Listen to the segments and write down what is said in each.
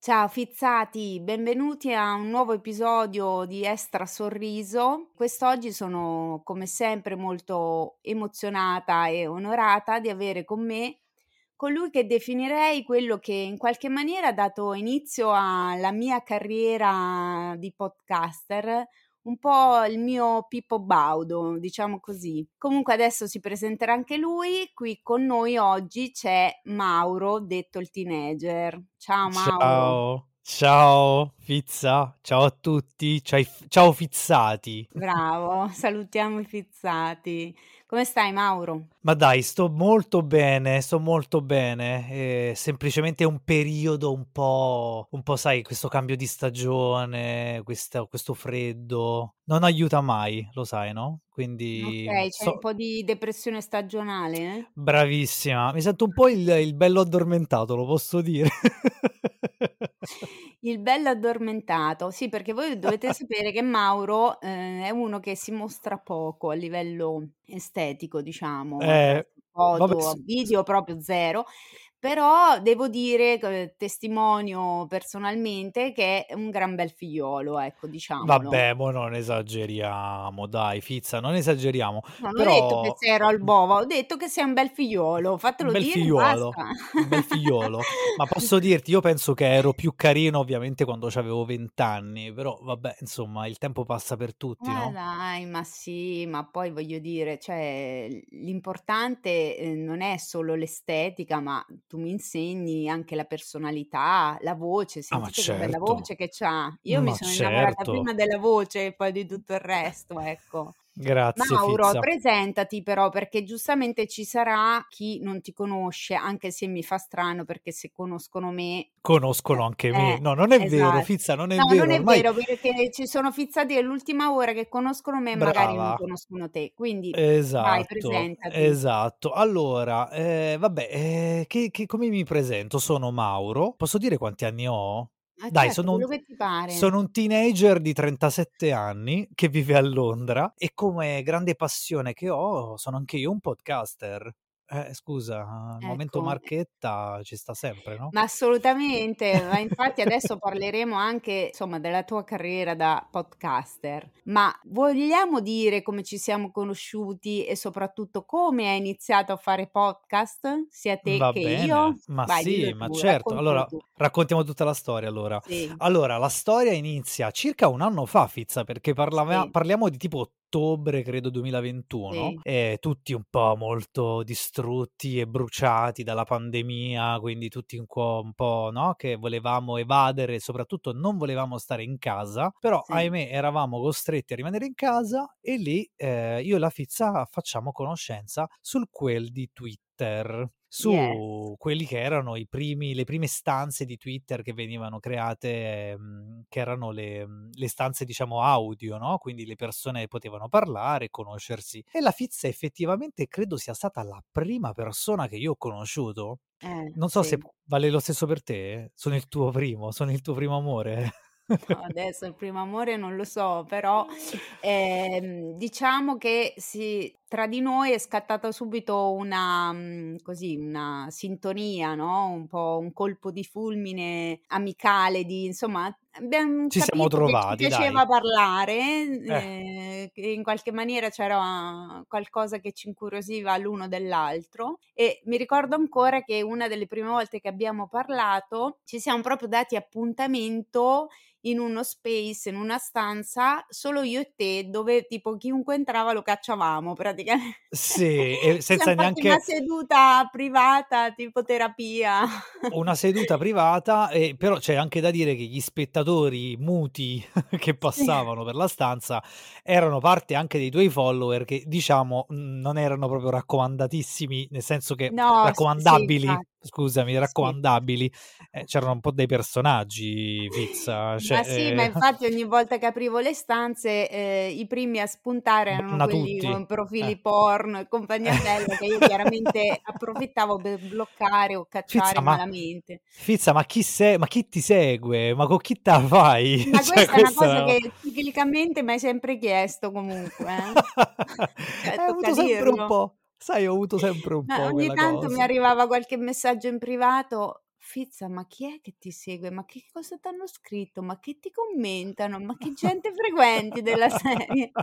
Ciao fizzati, benvenuti a un nuovo episodio di Extra Sorriso. Quest'oggi sono come sempre molto emozionata e onorata di avere con me colui che definirei quello che in qualche maniera ha dato inizio alla mia carriera di podcaster, un po' il mio Pippo Baudo, diciamo così. Comunque adesso si presenterà anche lui, qui con noi oggi c'è Mauro, detto il teenager. Ciao Mauro. Ciao. Ciao Fizza, ciao a tutti, ciao Fizzati. Bravo, salutiamo i Fizzati. Come stai Mauro? Ma dai, sto molto bene, sto molto bene. È semplicemente un periodo un po', un po', sai, questo cambio di stagione, questo, questo freddo, non aiuta mai, lo sai, no? Quindi... Ok, c'è so... un po' di depressione stagionale, eh? Bravissima, mi sento un po' il, il bello addormentato, lo posso dire. Il bello addormentato, sì, perché voi dovete sapere che Mauro eh, è uno che si mostra poco a livello estetico, diciamo, eh, foto, vabbè, video proprio zero. Però devo dire, testimonio personalmente, che è un gran bel figliolo, ecco, diciamo. Vabbè, mo non esageriamo, dai, Fizza, non esageriamo. Non Però... ho detto che sei al bova, ho detto che sei un bel figliolo, fatelo un bel dire, figliolo, un bel figliolo. Ma posso dirti, io penso che ero più carino ovviamente quando avevo vent'anni, però vabbè, insomma, il tempo passa per tutti, Ma no? dai, ma sì, ma poi voglio dire, cioè, l'importante eh, non è solo l'estetica, ma tu mi insegni anche la personalità, la voce, Ah, sentite che bella certo, voce che c'ha. Io mi ma sono innamorata certo. prima della voce e poi di tutto il resto, ecco. Grazie, Mauro, Fizza. presentati però perché giustamente ci sarà chi non ti conosce, anche se mi fa strano perché se conoscono me Conoscono anche me. eh, No, non è vero, esatto. Fizza, non è No, vero. non è Ormai vero perché ci sono fizzati dell'ultima ora che conoscono me e magari non conoscono te. Quindi vai, Esatto, presentati. esatto. Allora, eh, vabbè, eh, che, che- come mi presento? Sono Mauro. Posso dire quanti anni ho? Ah, Dai, certo, sono un, sono un teenager di 37 anni che vive a Londra e come grande passione che ho, sono anche io un podcaster. Eh, scusa, il momento Ecco, eh, Marchetta ci sta sempre, no? ma assolutamente, ma infatti adesso parleremo anche, insomma, della tua carriera da podcaster. Ma vogliamo dire come ci siamo conosciuti e soprattutto come hai iniziato a fare podcast, sia te Va che io? bene, ma Vai, sì, ma tu, certo. Allora, tu. raccontiamo tutta la storia allora. Sì, Allora, la storia inizia circa un anno fa, Fizza, perché parlava- sì, parliamo di tipo ottobre, credo 2021, sì, e tutti un po' molto distrutti e bruciati dalla pandemia, quindi tutti un po', un po', no? Che volevamo evadere soprattutto non volevamo stare in casa, però sì. ahimè eravamo costretti a rimanere in casa e lì eh, io e la Fizza facciamo conoscenza sul quel di Twitter Yes. su quelli che erano i primi, le prime stanze di Twitter che venivano create, ehm, che erano le, mm, le stanze, diciamo, audio, no? Quindi le persone potevano parlare, conoscersi. E la Fizza effettivamente credo sia stata la prima persona che io ho conosciuto. Eh, Non so se sì. vale lo stesso per te. Sono il tuo primo, sono il tuo primo amore. No, adesso il primo amore non lo so, però ehm, diciamo che si, tra di noi è scattata subito una, mm, così, una sintonia, no? Un po' un colpo di fulmine amicale, di, insomma, abbiamo Ci siamo capito che ci trovati, dai. piaceva parlare, Eh, eh, in qualche maniera c'era qualcosa che ci incuriosiva l'uno dell'altro e mi ricordo ancora che una delle prime volte che abbiamo parlato ci siamo proprio dati appuntamento in uno space, in una stanza, solo io e te, dove tipo chiunque entrava lo cacciavamo praticamente. Sì, e senza fatti una neanche seduta privata, tipo terapia. Una seduta privata, e però c'è anche da dire che gli spettatori muti che Sì. passavano per la stanza erano parte anche dei tuoi follower che diciamo, non erano proprio raccomandatissimi, nel senso che No, sì, sì, raccomandabili, infatti. scusami, Sì. raccomandabili, eh, c'erano un po' dei personaggi, Fizza, Ma cioè, sì, ma ehm infatti ogni volta che aprivo le stanze, ehm, i primi a spuntare erano Banna quelli tutti, con profili eh. porno e compagnia bella, che io chiaramente approfittavo per bloccare o Fizza, cacciare ma malamente. Fizza, ma chi se ma chi ti segue? Ma co chi te fai? Ma Cioè questa è una cosa è che ciclicamente m'hai sempre chiesto comunque, eh. Cioè Eh, ho avuto sempre un dirlo. po', sai, ho avuto sempre un Ma po' ogni tanto mi cosa. arrivava qualche messaggio in privato: "Fizza, ma chi è che ti segue? Ma che cosa t'hanno scritto? Ma che ti commentano? Ma che gente frequenti?" Della serie.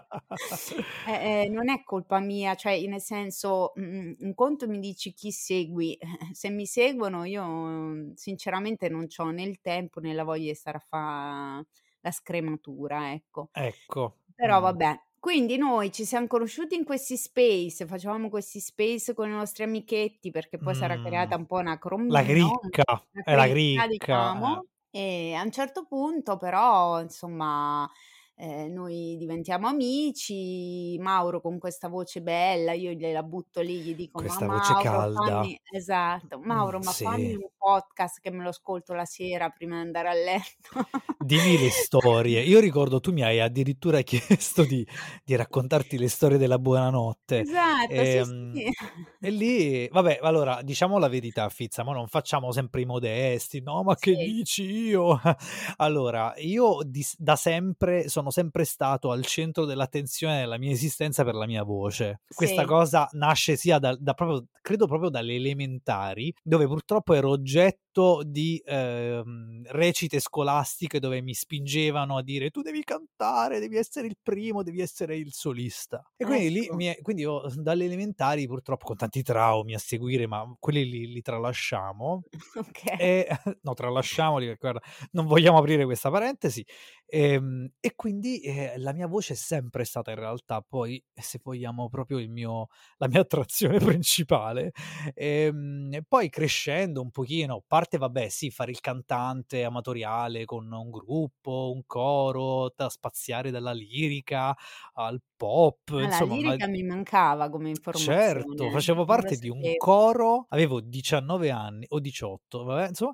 Eh, ehm, non è colpa mia, cioè nel senso, mhmm, un conto mi dici chi segui, eh, eh, se mi seguono io, sinceramente non c'ho né il tempo né la voglia di stare a fa la scrematura, ecco. Ecco, Però mh. vabbè. Quindi noi ci siam conosciuti in questi space, facevamo questi space con i nostri amichetti, perché poi s'era Mh. creata un po' una La crommino, cricca, una è la cricca eh. diciamo, e a un certo punto però insomma, ehm, noi diventiamo amici, Mauro con questa voce bella, io gliela butto lì, gli dico: "Ma Questa voce Mauro calda. fammi" esatto: Mh, "Mauro, ma fammi sì. un podcast che me lo ascolto la sera prima di andare a letto." Dimmi le storie. Io ricordo tu mi hai addirittura chiesto di di raccontarti le storie della buonanotte. Esatto, sì, Ehm, sì. e lì vabbè, allora diciamo la verità Fizza, mo non facciamo sempre i modesti: "No, ma che dici io?" Allora, io di da sempre sono sempre stato al centro dell'attenzione della mia esistenza per la mia voce. Questa Sì. cosa nasce sia dal da proprio credo proprio dalle elementari, dove purtroppo ero oggetto di, ehm, recite scolastiche dove mi spingevano a dire: "Tu devi cantare, devi essere il primo, devi essere il solista." E quindi lì Ecco. mi è quindi io dalle elementari purtroppo con tanti traumi a seguire, ma quelli li li tralasciamo. Okay. E no, tralasciamoli perché guarda, non vogliamo aprire questa parentesi. Ehm, e quindi, ehm, la mia voce è sempre stata in realtà poi, se vogliamo proprio il mio la mia attrazione principale. Ehm, e poi crescendo un pochino, parte vabbè sì, fare il cantante amatoriale con un gruppo, un coro, da spaziare dalla lirica al pop, Ah, la insomma ma lirica mi mancava come Certo, informazione, facevo non lo parte di un coro, avevo 19 anni o 18, vabbè insomma,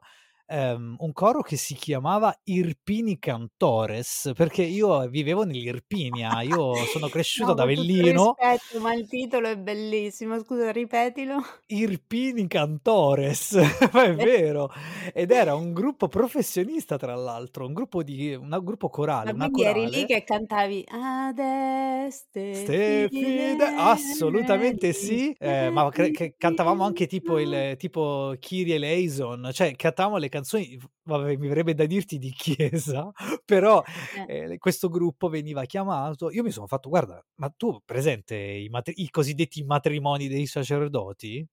ehm, un coro che si chiamava Irpini Cantores, perché io vivevo nell'Irpinia, io sono cresciuto No, ad Avellino rispetto, ma il titolo è bellissimo. Scusa, ripetilo. Irpini Cantores, ma è vero. Ed era un gruppo professionista tra l'altro, un gruppo di una gruppo corale, Ma quindi eri lì che cantavi: "Ad est Ste fide assolutamente sì, ehm, ma cre cantavamo anche tipo il tipo Kyrie eleison, cioè cantavamo le canzoni v vabbè mi verrebbe da dirti di chiesa, però, Eh. ehm, questo gruppo veniva chiamato io mi sono fatto guarda, ma tu presente i matri i cosiddetti matrimoni dei sacerdoti?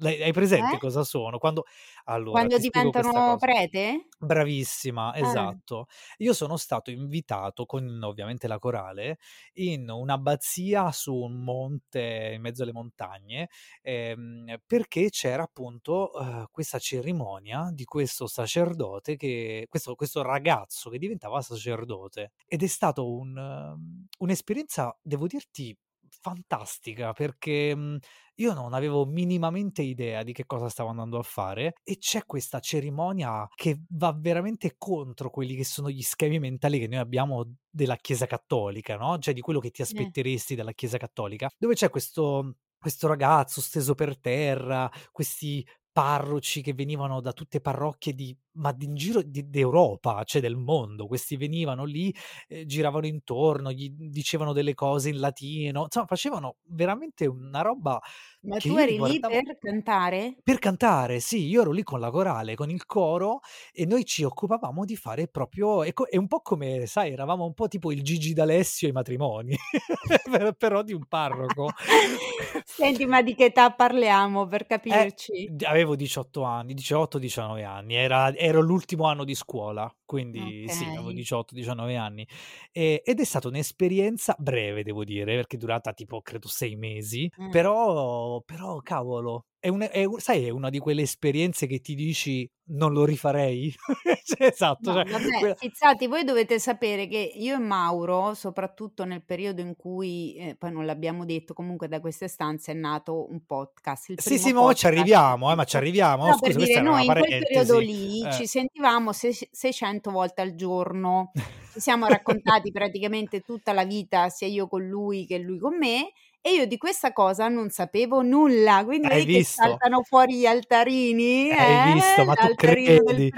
L'hai hai presente Cioè? cosa sono? Quando allora Quando diventano prete? Bravissima, Ah. esatto. Io sono stato invitato con ovviamente la corale, in un'abbazia su un monte in mezzo alle montagne, ehm, perché c'era appunto, uhm, questa cerimonia di questo sacerdote che questo questo ragazzo che diventava sacerdote. Ed è stato un mhmm, un'esperienza, devo dirti, fantastica perché, mhmm, io non avevo minimamente idea di che cosa stavo andando a fare e c'è questa cerimonia che va veramente contro quelli che sono gli schemi mentali che noi abbiamo della Chiesa cattolica, no, cioè di quello che ti aspetteresti dalla Chiesa cattolica, dove c'è questo questo ragazzo steso per terra, questi parroci che venivano da tutte parrocchie di ma in giro di d'Europa, cioè del mondo. Questi venivano lì, ehm, giravano intorno, gli dicevano delle cose in latino, insomma facevano veramente una roba Ma tu eri lì per cantare? per cantare, sì, io ero lì con la corale, con il coro e noi ci occupavamo di fare proprio è co è un po' come sai, eravamo un po' tipo il Gigi D'Alessio ai matrimoni, per però di un parroco. Senti, ma di che età parliamo per Eh, capirci? d avevo 18 anni, 18, 19 anni, era ero l'ultimo anno di scuola, quindi sì, avevo Okay. 18, 19 anni. E ed è stata un'esperienza breve devo dire, perché è durata tipo credo 6 mesi, Mh. però però cavolo, è un è sai è una di quelle esperienze che ti dici: "Non lo rifarei?" Cioè esatto, No, cioè vabbè, quella fizzati, voi dovete sapere che io e Mauro, soprattutto nel periodo in cui, ehm, poi non l'abbiamo detto, comunque da queste stanze è nato un podcast, Sì, sì, ma ci arriviamo, eh, ma ci arriviamo. Per scusa, questa dire, noi in quel periodo lì Eh. ci sentivamo sesc 600 volte al giorno. Ci siamo raccontati praticamente tutta la vita, sia io con lui che lui con me, e io di questa cosa non sapevo nulla. Quindi Hai vedi saltano fuori gli altarini, Hai eh, visto? Ma tu credi?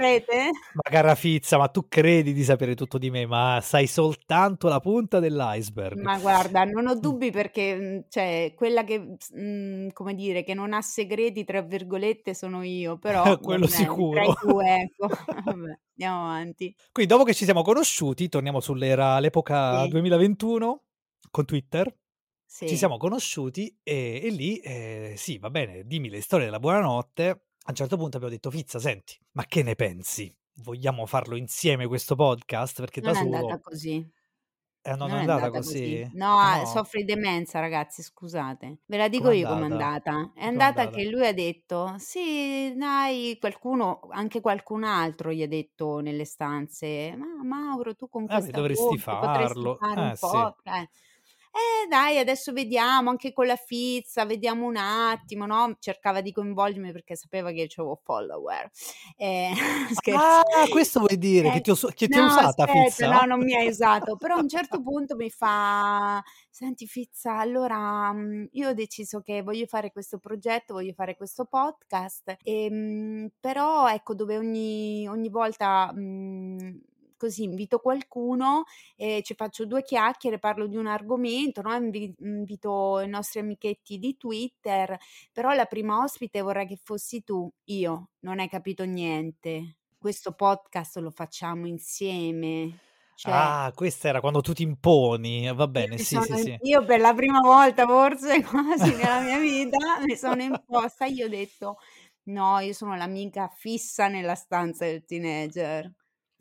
Ma cara Fizza, ma tu credi di sapere tutto di me, ma sai soltanto la punta dell'iceberg. Ma guarda, non ho Mh. dubbi perché, mhmm, cioè quella che s mhmm, come dire, che non ha "segreti" tra virgolette sono io, però Quello i sicuro. 2 ecco. Vabbè, andiamo avanti. Qui dopo che ci siamo conosciuti, torniamo sull'era l'epoca Sì. 2021 con Twitter. Ci Sì. siamo conosciuti e e lì, ehm, sì, va bene, dimmi le storie della buonanotte. A un certo punto abbiamo detto: "Fizza senti, ma che ne pensi? Vogliamo farlo insieme questo podcast? Perché da Non è andata solo" così. Eh, non Non è è andata andata così. così? No, Ah a no? soffre di demenza ragazzi, scusate. Ve la dico Com'è io com'è andata? andata. È Com'è andata andata? che lui ha detto: "Sì, dai" qualcuno anche qualcun altro gli ha detto nelle stanze: "Ma Mauro, tu con questa dovresti voce farlo. fare un Eh, sì. podca" "Eh dai, adesso vediamo, anche con la Fizza, vediamo un attimo", no, cercava di coinvolgermi perché sapeva che io c'avevo follower. Scherzo. Ah, questo vuoi dire? Che Eh, ti ho che ti no usata aspetta, Fizza? no, non mi ha usato, però a un certo punto mi fa: "Senti Fizza, allora, mhmm, io ho deciso che voglio fare questo progetto, voglio fare questo podcast, ehm, però ecco dove ogni ogni volta, mhmm, così invito qualcuno e ci faccio 2 chiacchiere, parlo di un argomento, no, invi invito i nostri amichetti di Twitter, però la prima ospite vorrei che fossi tu". Io: "Non hai capito niente. Questo podcast lo facciamo insieme". Cioè Ah, questa era quando tu ti imponi. Va bene, sì, sì, sì. io per la prima volta forse quasi nella mia vita mi sono imposta, io ho detto: "No, io sono l'amica fissa nella stanza del teenager".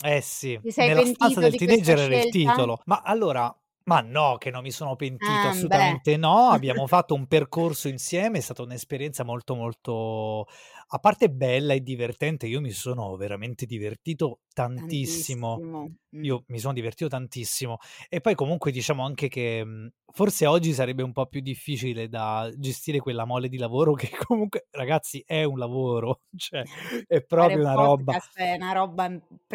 Eh sì, Ti sei nella stanza del di teenager era il scelta? titolo. Ma allora ma no che non mi sono pentito, Ah, beh. assolutamente no. Abbiamo fatto un percorso insieme, è stata un'esperienza molto, molto a parte bella e divertente, io mi sono veramente divertito tantissimo. Tantissimo, mh. Io mi sono divertito tantissimo. E poi comunque diciamo anche che, mhmm, forse oggi sarebbe un po' più difficile da gestire quella mole di lavoro che comunque ragazzi è un lavoro, cioè è proprio una roba è una roba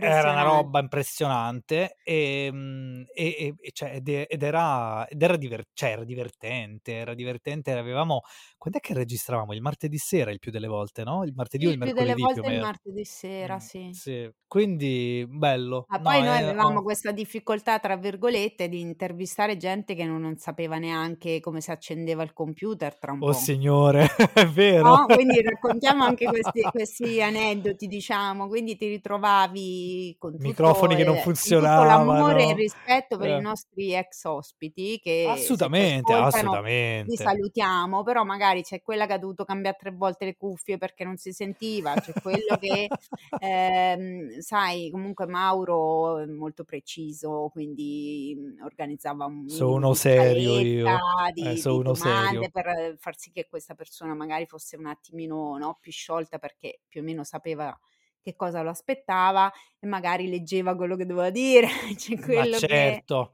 era una roba impressionante. impressionante, ehm, e e e cioè ed ed era ed era diver cioè era divertente, era divertente. Avevamo quand'è che registravamo? Il martedì sera il più delle volte, no, il martedì Sì, o il il più delle mercoledì più volte il martedì sera, sì. sì. Quindi bello. Ma poi No, noi è avevamo ho questa difficoltà, tra virgolette, di intervistare gente che no non sapeva neanche come si accendeva il computer tra un Oh po'. signore, è vero. No, quindi raccontiamo anche questi questi aneddoti diciamo, quindi ti ritrovavi con tutto Microfoni che non ehm, con l'amore e il funzionavano. rispetto per i Eh. nostri ex ospiti che Assolutamente, ascoltano li assolutamente. salutiamo, però magari c'è quella che ha dovuto cambià 3 volte le cuffie perché non si sentiva, c'è quello che, ehm, sai comunque Mauro è molto preciso, quindi, mhmm, organizzava un So minimo uno di serio io. Eh, di so di uno domande serio. per far sì che questa persona magari fosse un attimino, no, più sciolta perché più o meno sapeva che cosa lo aspettava e magari leggeva quello che doveva dire. C'è Ma quello che, certo,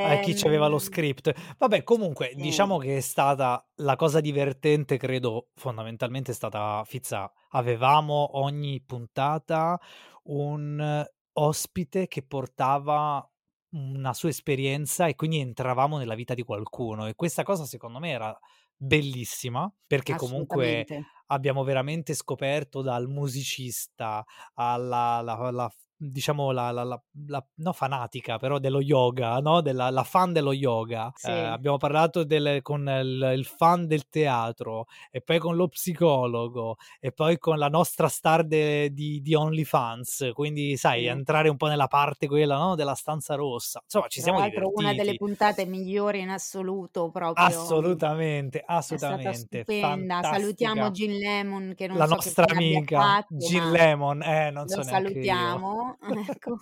a chi c'aveva lo ehm script. Vabbè comunque diciamo Sì. che è stata la cosa divertente credo fondamentalmente è stata Fizza, avevamo ogni puntata un ospite che portava una sua esperienza e quindi entravamo nella vita di qualcuno e questa cosa secondo me era bellissima, perché comunque abbiamo veramente scoperto dal musicista alla la la diciamo, la, la, la, la no fanatica, però dello yoga, no? Della, la fan dello yoga. Sì. Eh, abbiamo parlato del, con il, il, fan del teatro, e poi con lo psicologo, e poi con la nostra star de, di, di OnlyFans. Quindi, sai, sì. entrare un po' nella parte quella no? della stanza rossa. Insomma, ci siamo divertiti. una delle puntate migliori in assoluto, proprio. Assolutamente, assolutamente. Stupenda. Salutiamo Gin Lemon, che non la so nostra amica fatto, Gin Lemon, eh, non so lo salutiamo. ecco.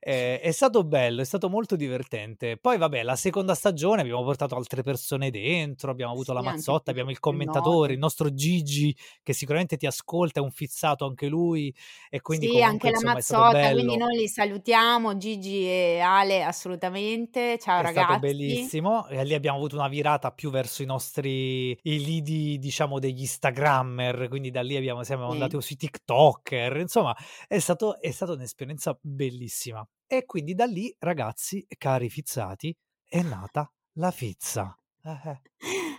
eh, è stato bello, è stato molto divertente. Poi, vabbè, la seconda stagione abbiamo portato altre persone dentro, abbiamo avuto Sì, la anche Mazzotta, abbiamo il commentatore, note. il nostro Gigi, che sicuramente ti ascolta, è un fissato anche lui, e quindi Sì, anche comunque, la insomma, è stato Mazzotta, quindi noi li salutiamo, Gigi e Ale assolutamente. Ciao È stato ragazzi. bellissimo, e lì abbiamo avuto una virata più verso i nostri i lidi, diciamo, degli Instagrammer, quindi da lì abbiamo siamo andati Sì. sui TikToker, insomma, è stato è stata un'esperienza bellissima. E quindi da lì, ragazzi, cari fizzati, è nata la Fizza. Eh-eh.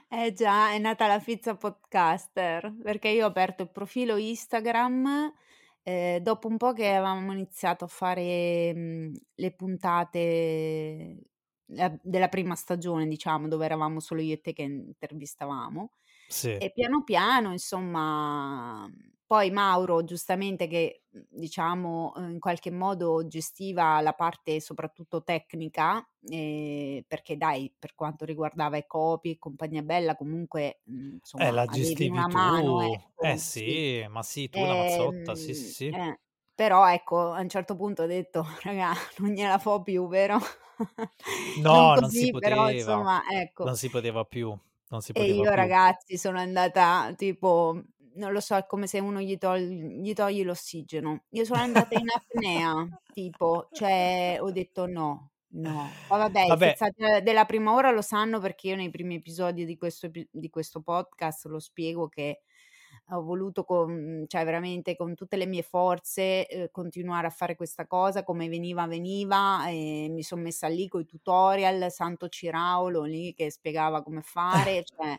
Eh già, è nata la Fizza Podcaster, perché io ho aperto il profilo Instagram, ehm, dopo un po' che avevamo iniziato a fare, mhmm, le puntate la della prima stagione, diciamo, dove eravamo solo io e te che intervistavamo. Sì. E piano piano, insomma, poi Mauro giustamente che, mhmm, diciamo, uhm, in qualche modo gestiva la parte soprattutto tecnica, ehm, perché dai, per quanto riguardava i copy e compagnia bella, comunque, mhmm, Eh, insomma, la avevi gestivi una mano, tu. ecco, Eh sì. sì, ma sì, tu, la Mazzotta, sì, sì, Ehm, sì. eh, però ecco, a un certo punto ho detto: "Raga, non gliela fo più, vero?" Non No, non si così, però poteva. insomma, ecco. Non si poteva più, non si E poteva io più. ragazzi sono andata tipo, non lo so, è come se uno gli tol gli togli l'ossigeno. Io sono andata in apnea, tipo, cioè ho detto: "No, no". Poi vabbè, i Vabbè fizzati della prima ora lo sanno perché io nei primi episodi di questo di questo podcast lo spiego che ho voluto con cioè veramente con tutte le mie forze, uhm, continuare a fare questa cosa, come veniva veniva, e mi son messa lì coi tutorial, santo Ciraulo lì che spiegava come fare, cioè,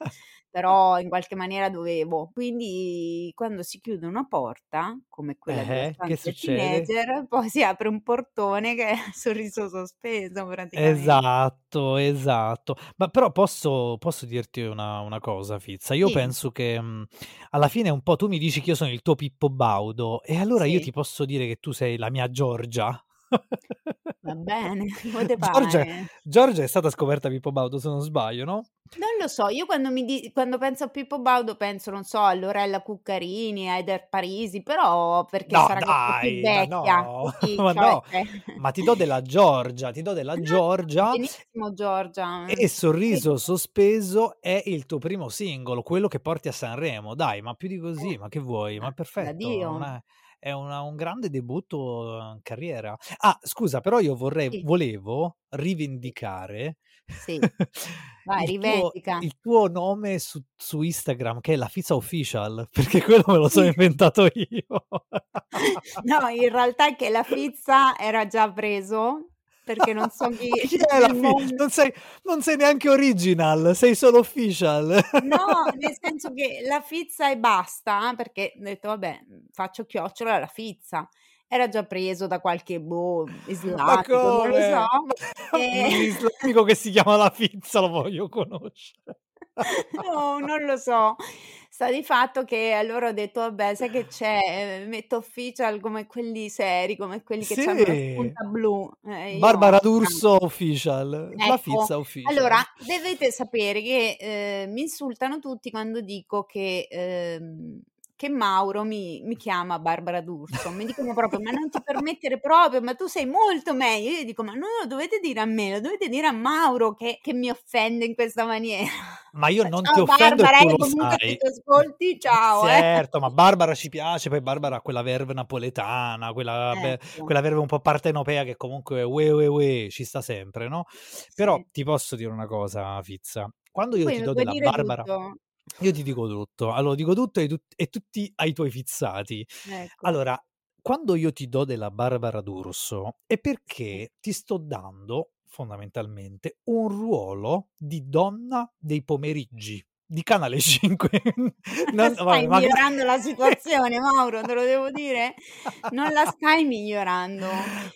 però in qualche maniera dovevo. Quindi quando si chiude una porta, come quella della Eh-eh, che succede? teenager, poi si apre un portone che è sorriso sospeso praticamente. Esatto, esatto. Ma però posso posso dirti una una cosa Fizza, io Sì. penso che, mhmm, alla fine un po' tu mi dici che io sono il tuo Pippo Baudo, e allora io Sì. ti posso dire che tu sei la mia Giorgia. Va bene, come Giorgia. Giorgia è stata scoperta Pippo Baudo, se non sbaglio, no? Non lo so, io quando mi di quando penso a Pippo Baudo penso, non so, a Lorella Cuccarini, a Eder Parisi, però perché No sarà più dai, ma vecchia, no, ma cioè no. cioè Ma ti do della Giorgia, ti do della No, Giorgia benissimo Giorgia, e sì. Sorriso sospeso è il tuo primo singolo, quello che porti a Sanremo. Dai, ma più di così, Eh, ma che vuoi? Ma perfetto, non Dio. è è una un grande debutto in carriera. Ah, scusa, però io vorrei Sì. volevo rivendicare Sì. Vai, il tuo rivendica. il tuo nome su su Instagram che è La Fizza Official, perché quello me lo sono inventato io. No, in realtà è che la Fizza era già preso, perché non so chi chi è la nel fi non sei non sei neanche original, sei solo official. No, nel senso che la Fizza e basta, perché ho detto: "Vabbè, faccio chiocciola la Fizza". Era già preso da qualche, boh, islamico, non lo so, e un islamico che si chiama La Fizza lo voglio conoscere. No, non lo so. Sta di fatto che allora ho detto: "Vabbè, sai che c'è, ehm, metto official come quelli seri, come quelli che c'hanno la Sì. spunta blu". Eh, Barbara D'Urso official, La Ecco, Fizza official. allora dovete sapere che, ehm, mi insultano tutti quando dico che ehm, che Mauro mi mi chiama Barbara D'Urso. Mi dicono proprio: "Ma non ti permettere proprio, ma tu sei molto meglio". Io dico: "Ma non lo dovete dire a me, lo dovete dire a Mauro che che mi offende in questa maniera". Ma io Cioè, non ti ciao offendo e Barbara, tu eh, lo comunque sai. tu ascolti, ciao, eh. Certo, ma Barbara ci piace, poi Barbara ha quella verve napoletana, quella be Ecco. quella verve un po' partenopea che comunque uè, uè, uè, ci sta sempre, no? Però Sì. ti posso dire una cosa Fizza, quando io Poi ti do della Barbara tutto? Io ti dico tutto. Allora dico tutto ai tut e tutti ai tuoi fizzati. Ecco. Allora, quando io ti do della Barbara D'Urso è perché ti sto dando, fondamentalmente, un ruolo di donna dei pomeriggi. Di Canale 5. Non, stai vabbè, migliorando magari... la situazione, Mauro, te lo devo dire. Non la stai migliorando.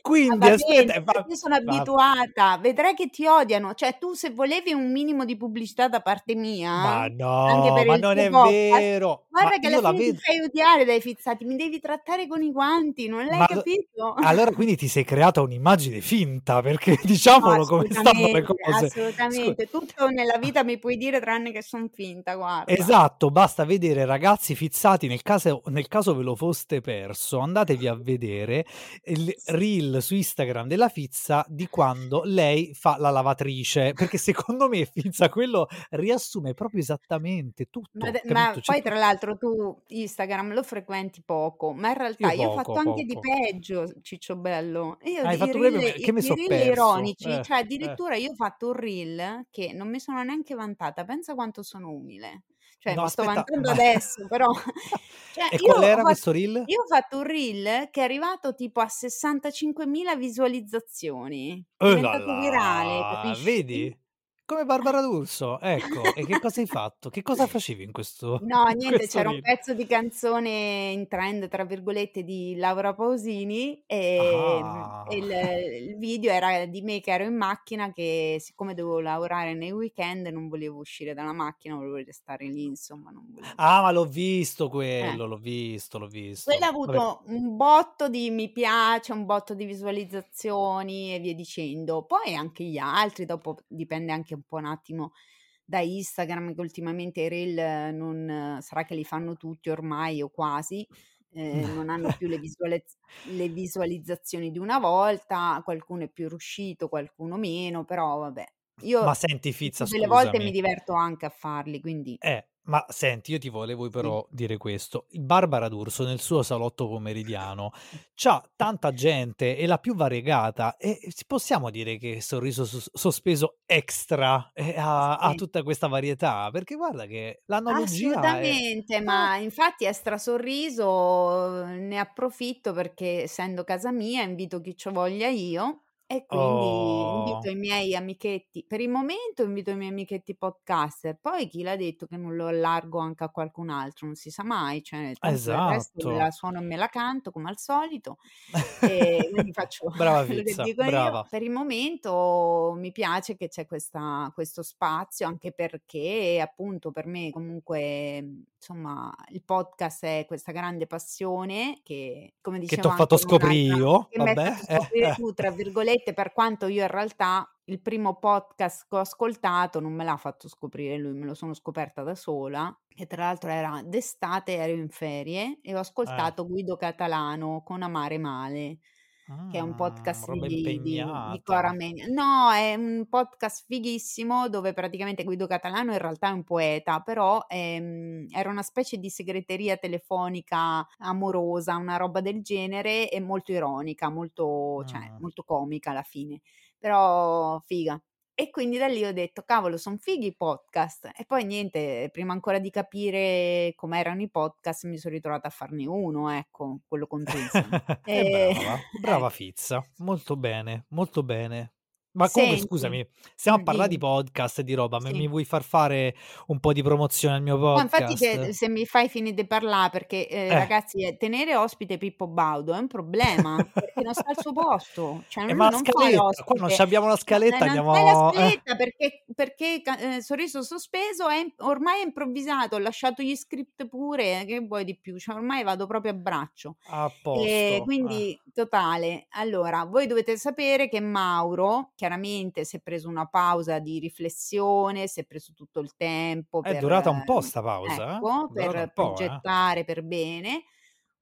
Quindi, ah, aspetta, va, io sono va. abituata, vedrai che ti odiano. Cioè, tu se volevi un minimo di pubblicità da parte mia, ma no, ma non è podcast, vero. Guarda ma che alla fine vedo... ti fai odiare dai fizzati, mi devi trattare con i guanti, non l'hai ma, capito? Allora, quindi ti sei creata un'immagine finta, perché diciamolo no, come stanno le cose. Assolutamente, Scusa. tutto nella vita mi puoi dire tranne che sono finta, guarda. Esatto, basta vedere ragazzi fizzati, nel caso, nel caso ve lo foste perso, andatevi a vedere il reel su Instagram della Fizza di quando lei fa la lavatrice, perché secondo me Fizza quello riassume proprio esattamente tutto. Ma, ma poi cioè tra l'altro tu Instagram lo frequenti poco, ma in realtà io, io poco, ho fatto poco. anche di peggio, Ciccio Bello. Io Hai fatto reel, che mi sono perso. ironici, eh, cioè eh. addirittura eh. io ho fatto un reel che non mi sono neanche vantata, pensa quanto sono umile. Cioè, no, mi sto vantando ma... adesso, però... Cioè, e qual era questo reel? Io ho fatto un reel che è arrivato tipo a 65.000 visualizzazioni. È oh diventato virale, capisci? Vedi? Come Barbara D'Urso, ecco. E che cosa hai fatto? Che cosa facevi in questo No, niente, questo c'era un pezzo di canzone in trend, tra virgolette, di Laura Pausini e, Ah. e il, il video era di me che ero in macchina che siccome dovevo lavorare nei weekend non volevo uscire dalla macchina, volevo restare lì, insomma, volevo... Ah, ma l'ho visto Eh. quello, l'ho visto, l'ho visto. Quella ha Vabbè. avuto un botto di mi piace, un botto di visualizzazioni e via dicendo. Poi anche gli altri, dopo dipende anche un po' un attimo da Instagram, che ultimamente i reel non sarà che li fanno tutti ormai o quasi, eh, non hanno più le, visualiz- le visualizzazioni di una volta, qualcuno è più riuscito, qualcuno meno, però vabbè. Io Ma senti, Fizza, delle volte mi diverto anche a farli, quindi Eh, ma senti, io ti volevo sì. però dire questo. Barbara D'Urso nel suo salotto pomeridiano c'ha tanta gente e la più variegata e si- possiamo dire che Sorriso Sos- Sospeso Extra eh, ha, ha Sì. tutta questa varietà, perché guarda che l'analogia è... Assolutamente, Eh, ma infatti Extra Sorriso ne approfitto perché essendo casa mia invito chi ci voglia io e quindi invito Oh, i miei amichetti, per il momento invito i miei amichetti podcaster, poi chi l'ha detto che non lo allargo anche a qualcun altro, non si sa mai, cioè resto me la esatto. suono e me la canto come al solito e quindi faccio Brava quello che Fizza, dico io. brava. Per il momento mi piace che c'è questa, questo spazio, anche perché appunto per me comunque insomma il podcast è questa grande passione che come Che ti dicevo ho fatto scoprire io, vabbè. scoprire tu, tra virgolette, per quanto io in realtà il primo podcast che ho ascoltato non me l'ha fatto scoprire lui, me lo sono scoperta da sola, che tra l'altro era d'estate, ero in ferie e ho Eh. ascoltato Guido Catalano con Amare Male, che è un Mm, podcast di, di, di Cora. Menia. No, è un podcast fighissimo dove praticamente Guido Catalano in realtà è un poeta, però ehm, era una specie di segreteria telefonica amorosa, una roba del genere e molto ironica, molto, cioè, Mm. molto comica alla fine, però figa. E quindi da lì ho detto, cavolo, sono fighi i podcast. E poi niente, prima ancora di capire com'erano i podcast, mi sono ritrovata a farne uno, ecco, quello con Tristan. E brava, brava ecco, Fizza, molto bene, molto bene. Ma comunque, senti, scusami, stiamo a mm, parlare di podcast e di roba, ma mi sì. vuoi far fare un po' di promozione al mio No, infatti podcast? se mi fai finire di parlare, perché eh, Eh, ragazzi, eh, tenere ospite Pippo Baudo è un problema, perché non sta al suo posto, cioè eh, ma la non scaletta, qua non abbiamo la scaletta, non andiamo... la eh. scaletta perché, perché eh, Sorriso Sospeso è ormai è improvvisato, ho lasciato gli script pure, che vuoi di più, cioè ormai vado proprio a braccio. A E posto. eh. quindi totale. Allora, voi dovete sapere che Mauro chiaramente si è preso una pausa di riflessione, si è preso tutto il tempo È per, durata un po' eh, sta pausa, eh? ecco, per po', eh? progettare per bene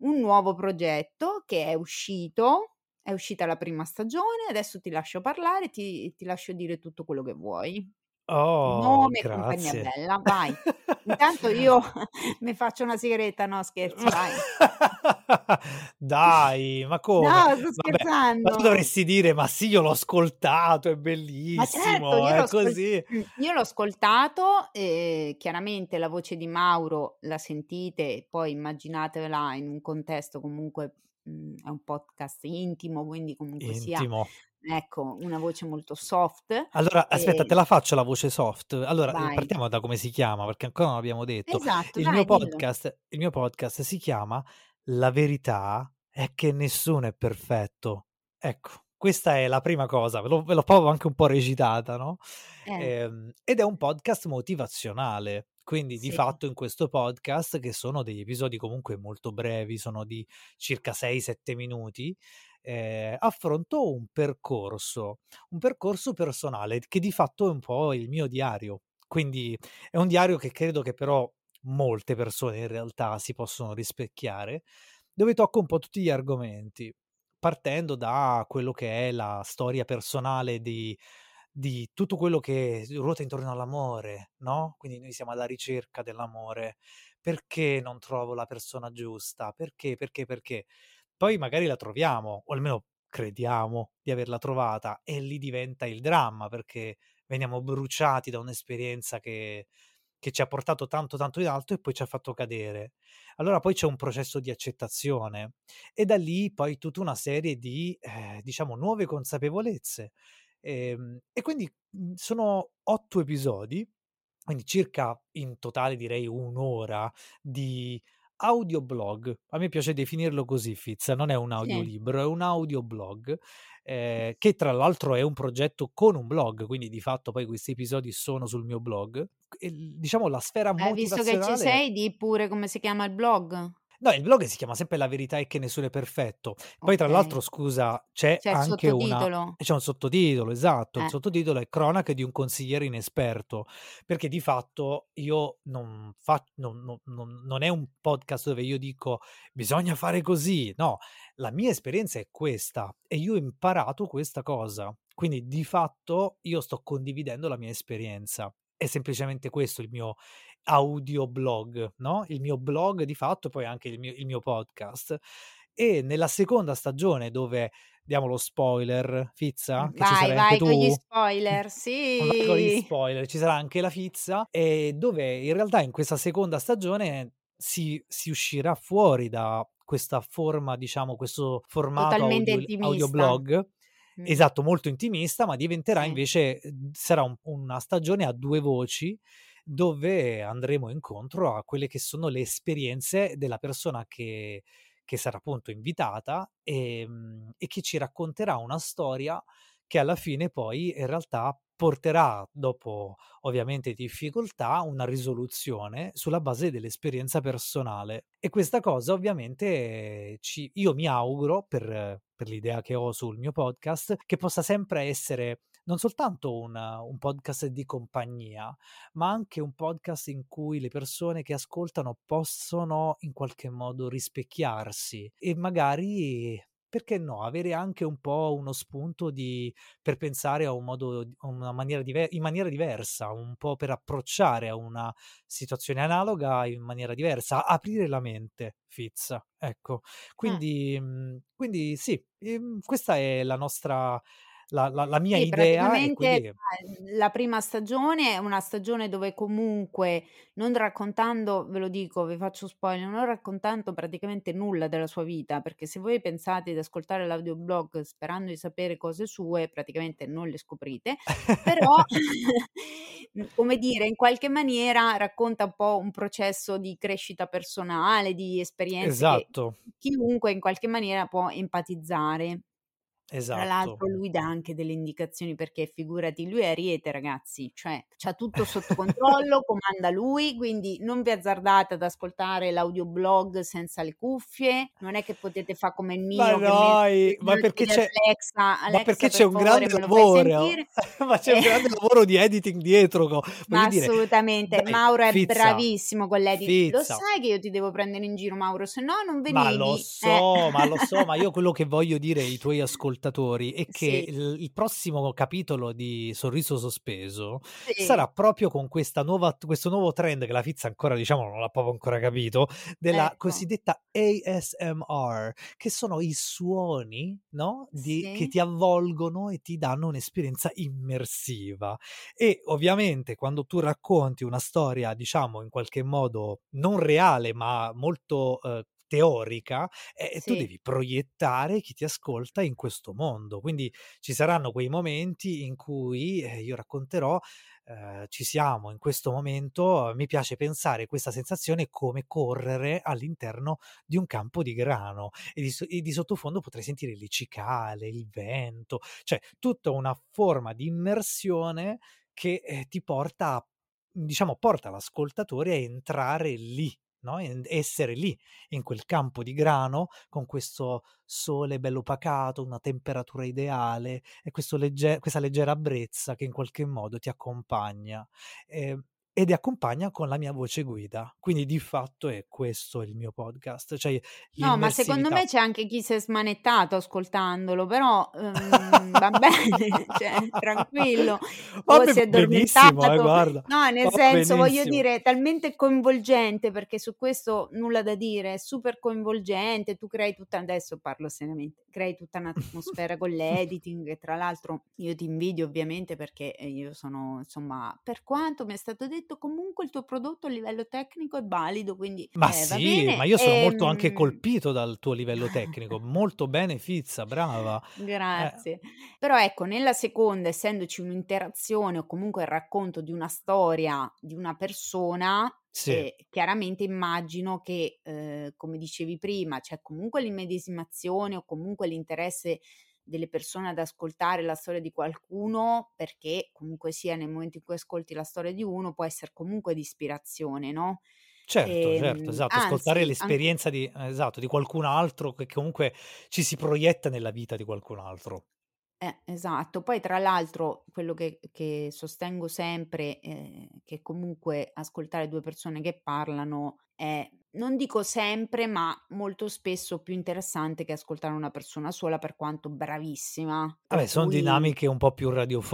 un nuovo progetto che è uscito, è uscita la prima stagione, adesso ti lascio parlare, ti, ti lascio dire tutto quello che vuoi. Oh, Nome e compagnia grazie. bella, vai. Intanto io mi faccio una sigaretta, no scherzo, vai. Dai, ma come? No, sto Vabbè, ma tu scherzando. dovresti dire, ma sì, io l'ho ascoltato, è Ma certo, bellissimo, io è così. Mm, io l'ho ascoltato e chiaramente la voce di Mauro la sentite, poi immaginatevela in un contesto comunque, mm, è un podcast intimo, quindi comunque sia Intimo. Ecco, una voce molto soft. Allora, aspetta, te E la faccio la voce soft. Allora, ehm, vai. partiamo da come si chiama, perché ancora non l'abbiamo detto. Esatto, Il mio dai, dillo. podcast il mio podcast si chiama "La verità è che nessuno è perfetto". Ecco, questa è la prima cosa, ve l'ho ve l'ho proprio anche un po' recitata, no, Eh. ehm, ed è un podcast motivazionale. Quindi di Sì. fatto in questo podcast, che sono degli episodi comunque molto brevi, sono di circa 6, 7 minuti, ehm, affronto un percorso, un percorso personale che di fatto è un po' il mio diario. Quindi è un diario che credo che però molte persone in realtà si possono rispecchiare, dove tocco un po' tutti gli argomenti, partendo da quello che è la storia personale di di tutto quello che ruota intorno all'amore, no, quindi noi siamo alla ricerca dell'amore. Perché non trovo la persona giusta? Perché, perché, perché? Poi magari la troviamo, o almeno crediamo di averla trovata, e lì diventa il dramma, perché veniamo bruciati da un'esperienza che che ci ha portato tanto, tanto in alto e poi ci ha fatto cadere. Allora poi c'è un processo di accettazione e da lì poi tutta una serie di, ehm, diciamo nuove consapevolezze. Ehm, e quindi, mhmm, sono 8 episodi, quindi circa in totale direi 1 ora di audioblog. A me piace definirlo così Fitz, non è un Sì. audiolibro, è un audioblog, ehm, che tra l'altro è un progetto con un blog, quindi di fatto poi questi episodi sono sul mio blog. E diciamo la sfera Eh, visto che ci motivazionale sei, di pure come si chiama il blog. No, il blog si chiama sempre "La verità è che nessuno è perfetto". Poi tra Okay. l'altro scusa, c'è C'è il anche una c'è un sottotitolo, esatto, il Eh. sottotitolo è "Cronache di un consigliere inesperto", perché di fatto io non fa non non non non è un podcast dove io dico: "Bisogna fare così", no, la mia esperienza è questa e io ho imparato questa cosa. Quindi di fatto io sto condividendo la mia esperienza. È semplicemente questo il mio audioblog, no, il mio blog di fatto, poi anche il mio il mio podcast. E nella seconda stagione dove diamo lo spoiler, Fizza? Che ci Vai, sarai anche vai con gli spoiler, Vai con gli sì. spoiler, ci sarà anche la Fizza, ehm, dove in realtà in questa seconda stagione si si uscirà fuori da questa forma, diciamo, questo formato Totalmente audio audioblog Mh. esatto, molto intimista, ma diventerà Sì. invece uhm, sarà un una stagione a 2 voci, dove andremo incontro a quelle che sono le esperienze della persona che che sarà appunto invitata, ehm, e che ci racconterà una storia che alla fine poi in realtà porterà, dopo ovviamente difficoltà, una risoluzione sulla base dell'esperienza personale. E questa cosa ovviamente ci io mi auguro, per per l'idea che ho sul mio podcast, che possa sempre essere non soltanto un un podcast di compagnia, ma anche un podcast in cui le persone che ascoltano possono in qualche modo rispecchiarsi e magari, perché no, avere anche un po' uno spunto di per pensare a un modo a una maniera dive in maniera diversa, un po' per approcciare a una situazione analoga in maniera diversa, aprire la mente, Fitz, ecco. Eh. Quindi mhmm, quindi sì, ehm, questa è la nostra la la la mia Sì, idea quindi la la prima stagione è una stagione dove comunque, non raccontando ve lo dico, vi faccio spoiler, non raccontando praticamente nulla della sua vita, perché se voi pensate di ascoltare l'audioblog sperando di sapere cose sue, praticamente non le scoprite, però come dire, in qualche maniera racconta un po' un processo di crescita personale, di esperienze che Esatto. chiunque in qualche maniera può empatizzare. Tra Esatto. l'altro lui dà anche delle indicazioni perché figurati, lui è ariete ragazzi, cioè c'ha tutto sotto controllo, comanda lui, quindi non vi azzardate ad ascoltare l'audioblog senza le cuffie, non è che potete fa' come il Ma mio me dai, ma perché c'è Alexa: ma perché "Alexa c'è per un favore grande lo lavoro, sentire?" ma c'è un E grande lavoro di editing dietro Ma dire, assolutamente, dai, Mauro è Fizza, bravissimo con l'edit lo Fizza sai che io ti devo prendere in giro Mauro, se no non Ma lo venivi? Eh. so, ma lo so, ma io quello che voglio dire ai tuoi ascoltatori è che Sì. il il prossimo capitolo di Sorriso Sospeso Sì. sarà proprio con questa nuova questo nuovo trend che la Fizza ancora diciamo non l'ha proprio ancora capito, della Ecco. cosiddetta ASMR, che sono i suoni, no, di che Sì. ti avvolgono e ti danno un'esperienza immersiva. E ovviamente quando tu racconti una storia, diciamo in qualche modo non reale, ma molto, uhm, teorica, e tu Sì. devi proiettare chi ti ascolta in questo mondo. Quindi ci saranno quei momenti in cui, ehm, io racconterò, ehm, ci siamo in questo momento, mi piace pensare questa sensazione come correre all'interno di un campo di grano e di e di sottofondo potrei sentire le cicale, il vento, cioè tutta una forma di immersione che, ehm, ti porta a diciamo porta l'ascoltatore a entrare lì, no, essere lì, in quel campo di grano, con questo sole bello pacato, una temperatura ideale e legge questa leggera brezza che in qualche modo ti accompagna, ehm, e accompagna con la mia voce guida. Quindi di fatto è questo il mio podcast, cioè No, ma secondo me c'è anche chi si è smanettato ascoltandolo, però, uhm, va bene, cioè tranquillo, o si è eh, addormentato guarda, no, nel va senso, voglio benissimo. dire, talmente coinvolgente, perché su questo nulla da dire, è super coinvolgente, tu crei tutta adesso parlo seriamente, crei tutta un'atmosfera con l'editing e tra l'altro io ti invidio ovviamente perché, ehm, io sono insomma per quanto mi è stato detto, comunque il tuo prodotto a livello tecnico è valido, quindi, Ma va sì, ma io sono molto anche ehm colpito dal tuo livello tecnico. Molto bene Fizza, brava. Eh. Grazie. Però ecco, nella seconda, essendoci un'interazione o comunque il racconto di una storia di una persona, Sì. ehm, chiaramente immagino che, uhm, come dicevi prima, c'è comunque l'immedesimazione o comunque l'interesse delle persone ad ascoltare la storia di qualcuno, perché comunque sia nel momento in cui ascolti la storia di uno può esser comunque di ispirazione, no, Certo, certo, ehm, esatto, ascoltare anzi anche l'esperienza di esatto, di qualcun altro che comunque ci si proietta nella vita di qualcun altro. Eh, esatto. Poi tra l'altro quello che che sostengo sempre, ehm, che comunque ascoltare 2 persone che parlano è, non dico sempre, ma molto spesso più interessante che ascoltare una persona sola per quanto bravissima. Vabbè, son cui dinamiche un po' più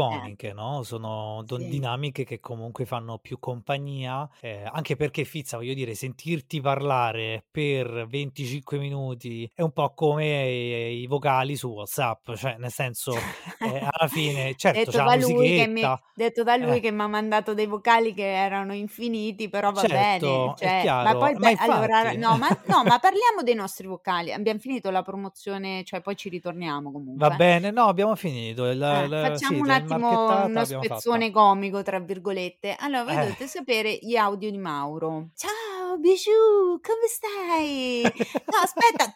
Eh. radiofoniche, no, sono don Sì. dinamiche che comunque fanno più compagnia, ehm, anche perché Fizza, voglio dire, sentirti parlare per 25 minuti è un po' come i vocali su WhatsApp, cioè nel senso, ehm, alla fine certo c'è Detto da lui che mi detto da lui eh. che m'ha mandato dei vocali che erano infiniti, però va bene, Certo, è cioè ma poi ma allora no, ma no, ma parliamo dei nostri vocali. Abbiam finito la promozione cioè poi ci ritorniamo Va comunque, eh. bene, no abbiamo finito, il Eh, l facciamo sì, un la attimo uno l'abbiamo fatta. "spezzone comico" tra virgolette. Allora voi Eh. dovete sapere gli audio di Mauro. "Ciao Bijou, come stai? No aspetta,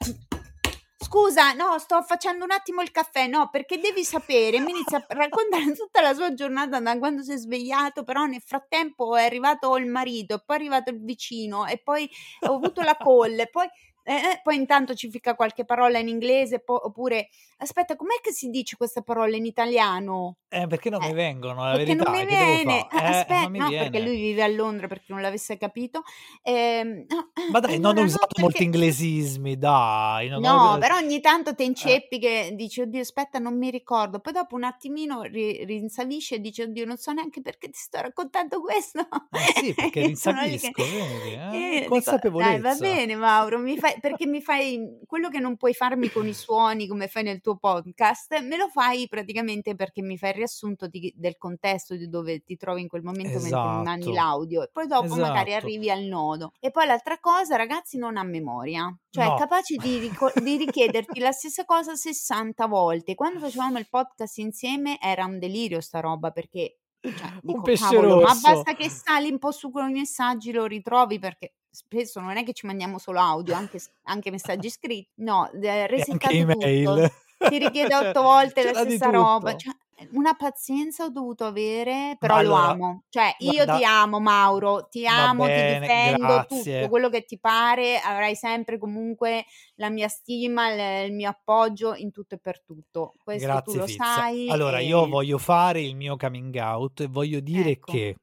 scusa, no, sto facendo un attimo il caffè, no, perché devi sapere" mi inizia a raccontare tutta la sua giornata da quando si è svegliato, però nel frattempo è arrivato il marito, poi è arrivato il vicino, e poi ho avuto la call, poi eh, eh, poi intanto ci ficca qualche parola in inglese, po oppure: "Aspetta, com'è che si dice questa parola in italiano?" Eh, perché non mi Eh, vengono, è la perché non verità, mi che devo viene. Eh, aspe non mi no, perché viene. lui vive a Londra, per chi non l'avesse capito. Ehm, no, Ma dai, non ho no, usato molti perché inglesismi, dai, non ho No, però ogni tanto te eh. inceppi che dici: "Oddio aspetta non mi ricordo." Poi dopo un attimino ri rinsavisci e dici: "Oddio non so neanche perché ti sto raccontando questo." Sì, perché lì che rinsavisco, vedi, eh, "Dai va bene Mauro, mi fai perché mi fai quello che non puoi farmi con i suoni come fai nel tuo podcast, me lo fai praticamente perché mi fai il riassunto di del contesto di dove ti trovi in quel momento mentre mi mandi Esatto, l'audio, e poi dopo magari esatto. arrivi al nodo. E poi l'altra cosa ragazzi, non ha memoria, cioè è No. capace di rico di richiederti la stessa cosa 60 volte. Quando facevamo il podcast insieme era un delirio sta roba, perché cioè Un dico: pesce "Cavolo, ma rosso. basta che sali un po' su con i messaggi, lo ritrovi." Perché spesso non è che ci mandiamo solo audio, anche anche messaggi scrit no, E resettato email. tutto, ti richiede 8 volte la stessa roba, tutto. cioè una pazienza ho dovuto avere, però lo allora, amo. Cioè io ti guarda amo Mauro, ti amo, ti bene, difendo, tutto grazie. quello che ti pare, avrai sempre comunque la mia stima, il il mio appoggio in tutto e per tutto. Questo tu Grazie lo Fizza. sai Allora io e voglio fare il mio coming out e voglio dire Ecco. che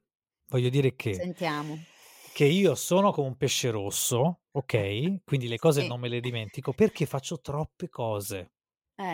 voglio dire che Sentiamo. Che io sono come un pesce rosso, okay, quindi le cose Sì. non me le dimentico, perché faccio troppe cose.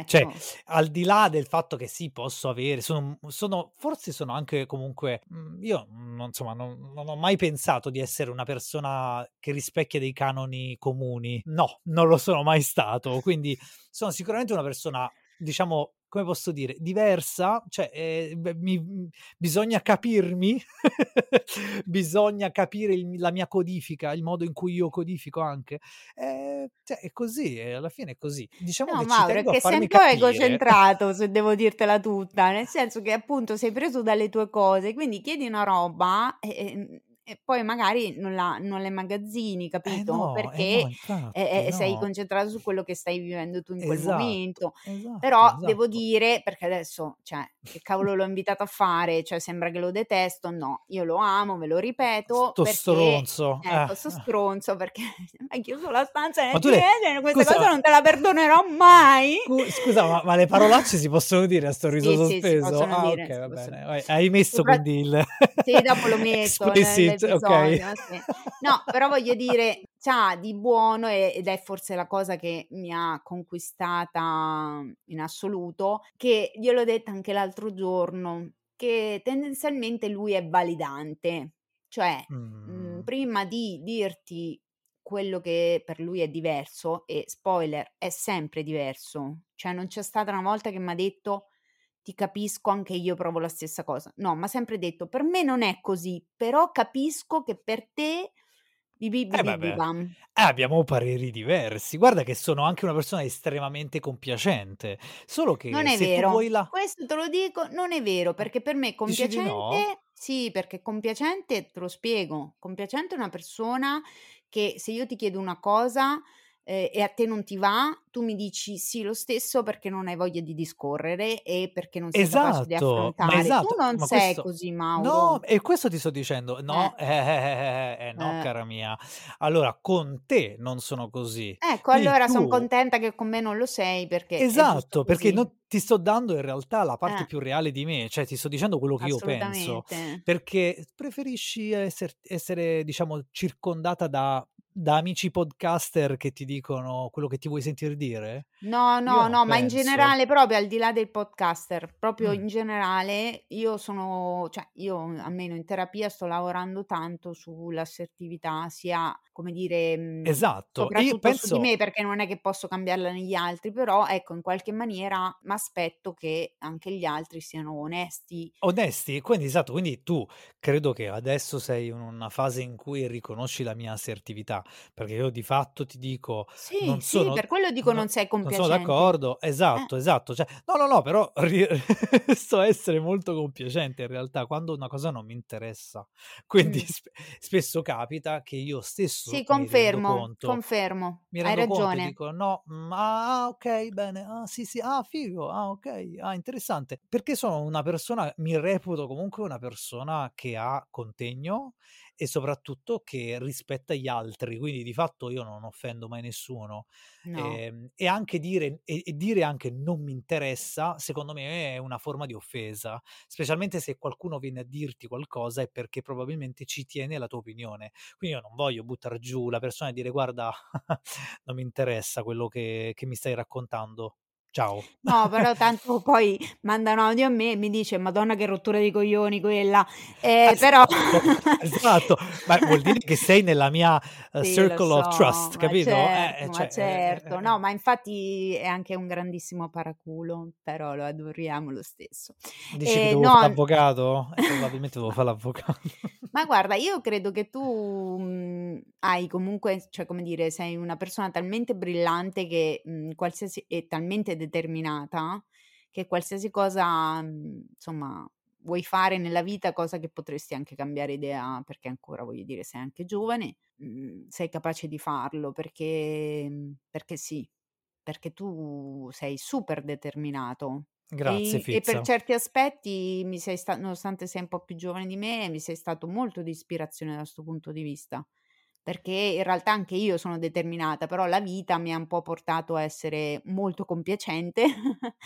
Cioè, Ecco. al di là del fatto che sì, posso avere sono sono forse sono anche comunque mhmm, io non insomma, non non ho mai pensato di essere una persona che rispecchia dei canoni comuni. No, non lo sono mai stato. Quindi sono sicuramente una persona, diciamo, come posso dire, diversa, cioè, b mi mhmm, bisogna capirmi, bisogna capire il la mia codifica, il modo in cui io codifico anche. È, cioè, è così, è, alla fine è così. Diciamo no, che Mauro, è che sei un po' egocentrato, se devo dirtela tutta, nel senso che appunto sei preso dalle tue cose, quindi chiedi una roba e, e poi magari non la, non la immagazzini, Eh capito? no, eh Perché no, infatti, eh, eh, sei no. concentrato su quello che stai vivendo tu in quel Esatto, momento. esatto, Però devo esatto. dire, perché adesso, cioè, che cavolo l'ho invitato a fare, cioè sembra che lo detesto, no, io lo amo, ve lo ripeto, Sto perché stronzo. ecco, Eh. sto stronzo perché hai chiuso la stanza tu le... questa Scusa, cosa non te la perdonerò mai. Scu- Scusa, ma, ma le parolacce si possono dire a sto riso Sì, sì, sospeso? possono Ah, dire, ok, va bene. Vai, Hai messo Sopra- quindi il Sì, dopo lo metto explicit, ok. nell'episodio, sì. No, però voglio dire, c'ha di buono ed è forse la cosa che mi ha conquistata in assoluto, che gliel'ho detta anche l'altro giorno, che tendenzialmente lui è validante, cioè mh, Mm. prima di dirti quello che per lui è diverso, e spoiler, è sempre diverso, cioè non c'è stata una volta che mi ha detto ti capisco, anche io provo la stessa cosa. No, ma sempre detto, per me non è così, però capisco che per te... Eh eh, abbiamo pareri diversi. Guarda che sono anche una persona estremamente compiacente. Solo Non che è se tu vero, vuoi la... questo te lo dico, non è vero, perché per me di no? compiacente, sì, perché compiacente, te lo spiego, compiacente è una persona che se io ti chiedo una cosa eh, e a te non ti va, tu mi dici sì lo stesso perché non hai voglia di discorrere e perché non sei capace di Esatto, affrontare. Tu esatto, non ma sei questo... così, No, Mauro. e questo ti sto dicendo, no, Eh, eh, eh, eh, eh, no, eh. cara mia. Allora, con te non sono così. Ecco, Quindi allora sono tu... contenta che con me non lo sei perché Esatto, perché non ti sto dando in realtà la parte Eh, più reale di me, cioè ti sto dicendo quello che io penso, perché preferisci esser- essere, diciamo, circondata da, da amici podcaster che ti dicono quello che ti vuoi sentire dire? No, no, no, ma in penso. generale, proprio al di là del podcaster, proprio Mm, in generale, io sono, cioè, io almeno in terapia sto lavorando tanto sull'assertività, sia, come dire, mh, Esatto, e io soprattutto su di penso... me, perché non è che posso cambiarla negli altri, però ecco, in qualche maniera mi aspetto che anche gli altri siano onesti. Onesti, quindi esatto, quindi tu credo che adesso sei in una fase in cui riconosci la mia perché io di fatto ti dico, Sì, non sì, sono, per quello dico no- non sei non sono compiacente. d'accordo, Eh, esatto, esatto, cioè, no, no, no, però sto a essere molto compiacente in realtà quando una cosa non mi interessa, quindi mm. sp- spesso capita che io stesso Sì, mi rendo confermo, conto, confermo, mi hai rendo conto ragione. dico no, mm, ah, ok, bene, ah, sì, sì, ah, figo, ah, ok, ah, interessante, perché sono una persona, mi reputo comunque una persona che ha contegno e soprattutto che rispetta gli altri, quindi di fatto io non offendo mai nessuno. No. Ehm, e anche dire, e, e dire anche non mi interessa, secondo me è una forma di offesa, specialmente se qualcuno viene a dirti qualcosa è perché probabilmente ci tiene alla tua opinione. Quindi io non voglio buttare giù la persona e dire guarda, non mi interessa quello che, che mi stai raccontando. Ciao. No, però tanto poi manda un audio a me e mi dice Madonna che rottura di coglioni quella. Eh, però... Esatto, esatto, ma vuol dire che sei nella mia uh, Sì, circle of so, trust, ma capito? Eh, certo, eh, ma cioè, eh, certo. eh, No, ma infatti è anche un grandissimo paraculo, però lo adoriamo lo stesso. Dici che devo fare no, l'avvocato? Eh, probabilmente devo fare l'avvocato. ma guarda, io credo che tu mh, hai comunque, cioè come dire, sei una persona talmente brillante che mh, qualsiasi, e talmente determinata che qualsiasi cosa, mh, insomma, vuoi fare nella vita, cosa che potresti anche cambiare idea, perché ancora voglio dire, sei anche giovane, mh, sei capace di farlo perché, mh, perché sì, perché tu sei super determinato. Grazie, E, e per certi aspetti, mi sei sta- nonostante sei un po' più giovane di me, mi sei stato molto di ispirazione da questo punto di vista. Perché in realtà anche io sono determinata, però la vita mi ha un po' portato a essere molto compiacente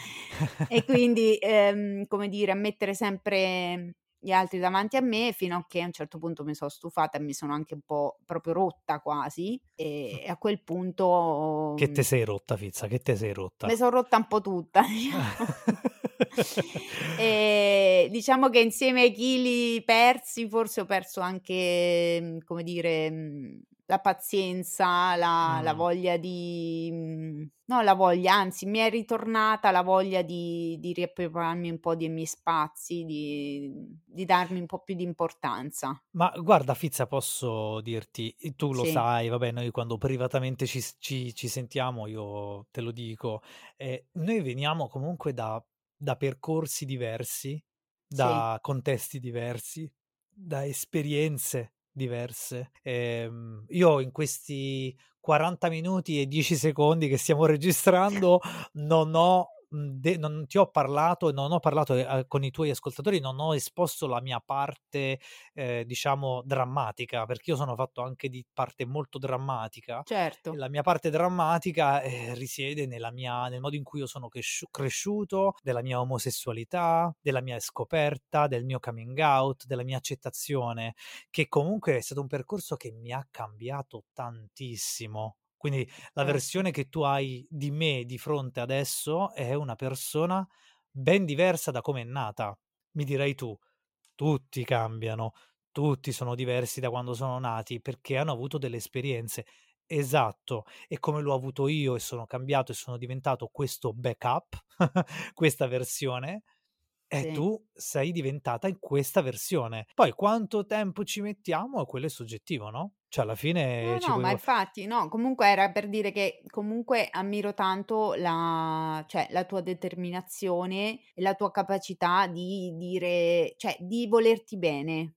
e quindi, ehm, come dire, a mettere sempre gli altri davanti a me fino a che a un certo punto mi sono stufata e mi sono anche un po' proprio rotta quasi e a quel punto Che te mm, sei rotta, Fizza, che te sei mi rotta. sono rotta un po' tutta, diciamo. E diciamo che insieme ai chili persi, forse ho perso anche, mm, come dire, mm, la pazienza, la la Mh. voglia di mhmm, no la voglia, anzi mi è ritornata la voglia di di riappropriarmi un po' dei miei spazi, di di darmi un po' più di importanza. Ma guarda Fizza, posso dirti, i tu lo Sì. sai, vabbè, noi quando privatamente ci ci ci sentiamo io te lo dico, ehm, noi veniamo comunque da da percorsi diversi, Sì. da contesti diversi, da esperienze diverse. Ehm, io in questi 40 minuti e 10 secondi che stiamo registrando non ho, de non ti ho parlato non ho parlato, ehm, con i tuoi ascoltatori, non ho esposto la mia parte, ehm, diciamo drammatica, perché io sono fatto anche di parte molto drammatica Certo. la mia parte drammatica, ehm, risiede nella mia nel modo in cui io sono cresciu cresciuto, della mia omosessualità, della mia scoperta, del mio coming out, della mia accettazione, che comunque è stato un percorso che mi ha cambiato tantissimo. Quindi la versione che tu hai di me di fronte adesso è una persona ben diversa da come è nata. Mi dirai tu: "Tutti cambiano, tutti sono diversi da quando sono nati perché hanno avuto delle esperienze". Esatto, e come l'ho avuto io e sono cambiato e sono diventato questo backup, questa versione, e Sì. tu sei diventata in questa versione. Poi quanto tempo ci mettiamo, quello è soggettivo, no, cioè alla fine No, ci no, puoi ma infatti no, comunque era per dire che comunque ammiro tanto la cioè la tua determinazione e la tua capacità di dire cioè di volerti bene,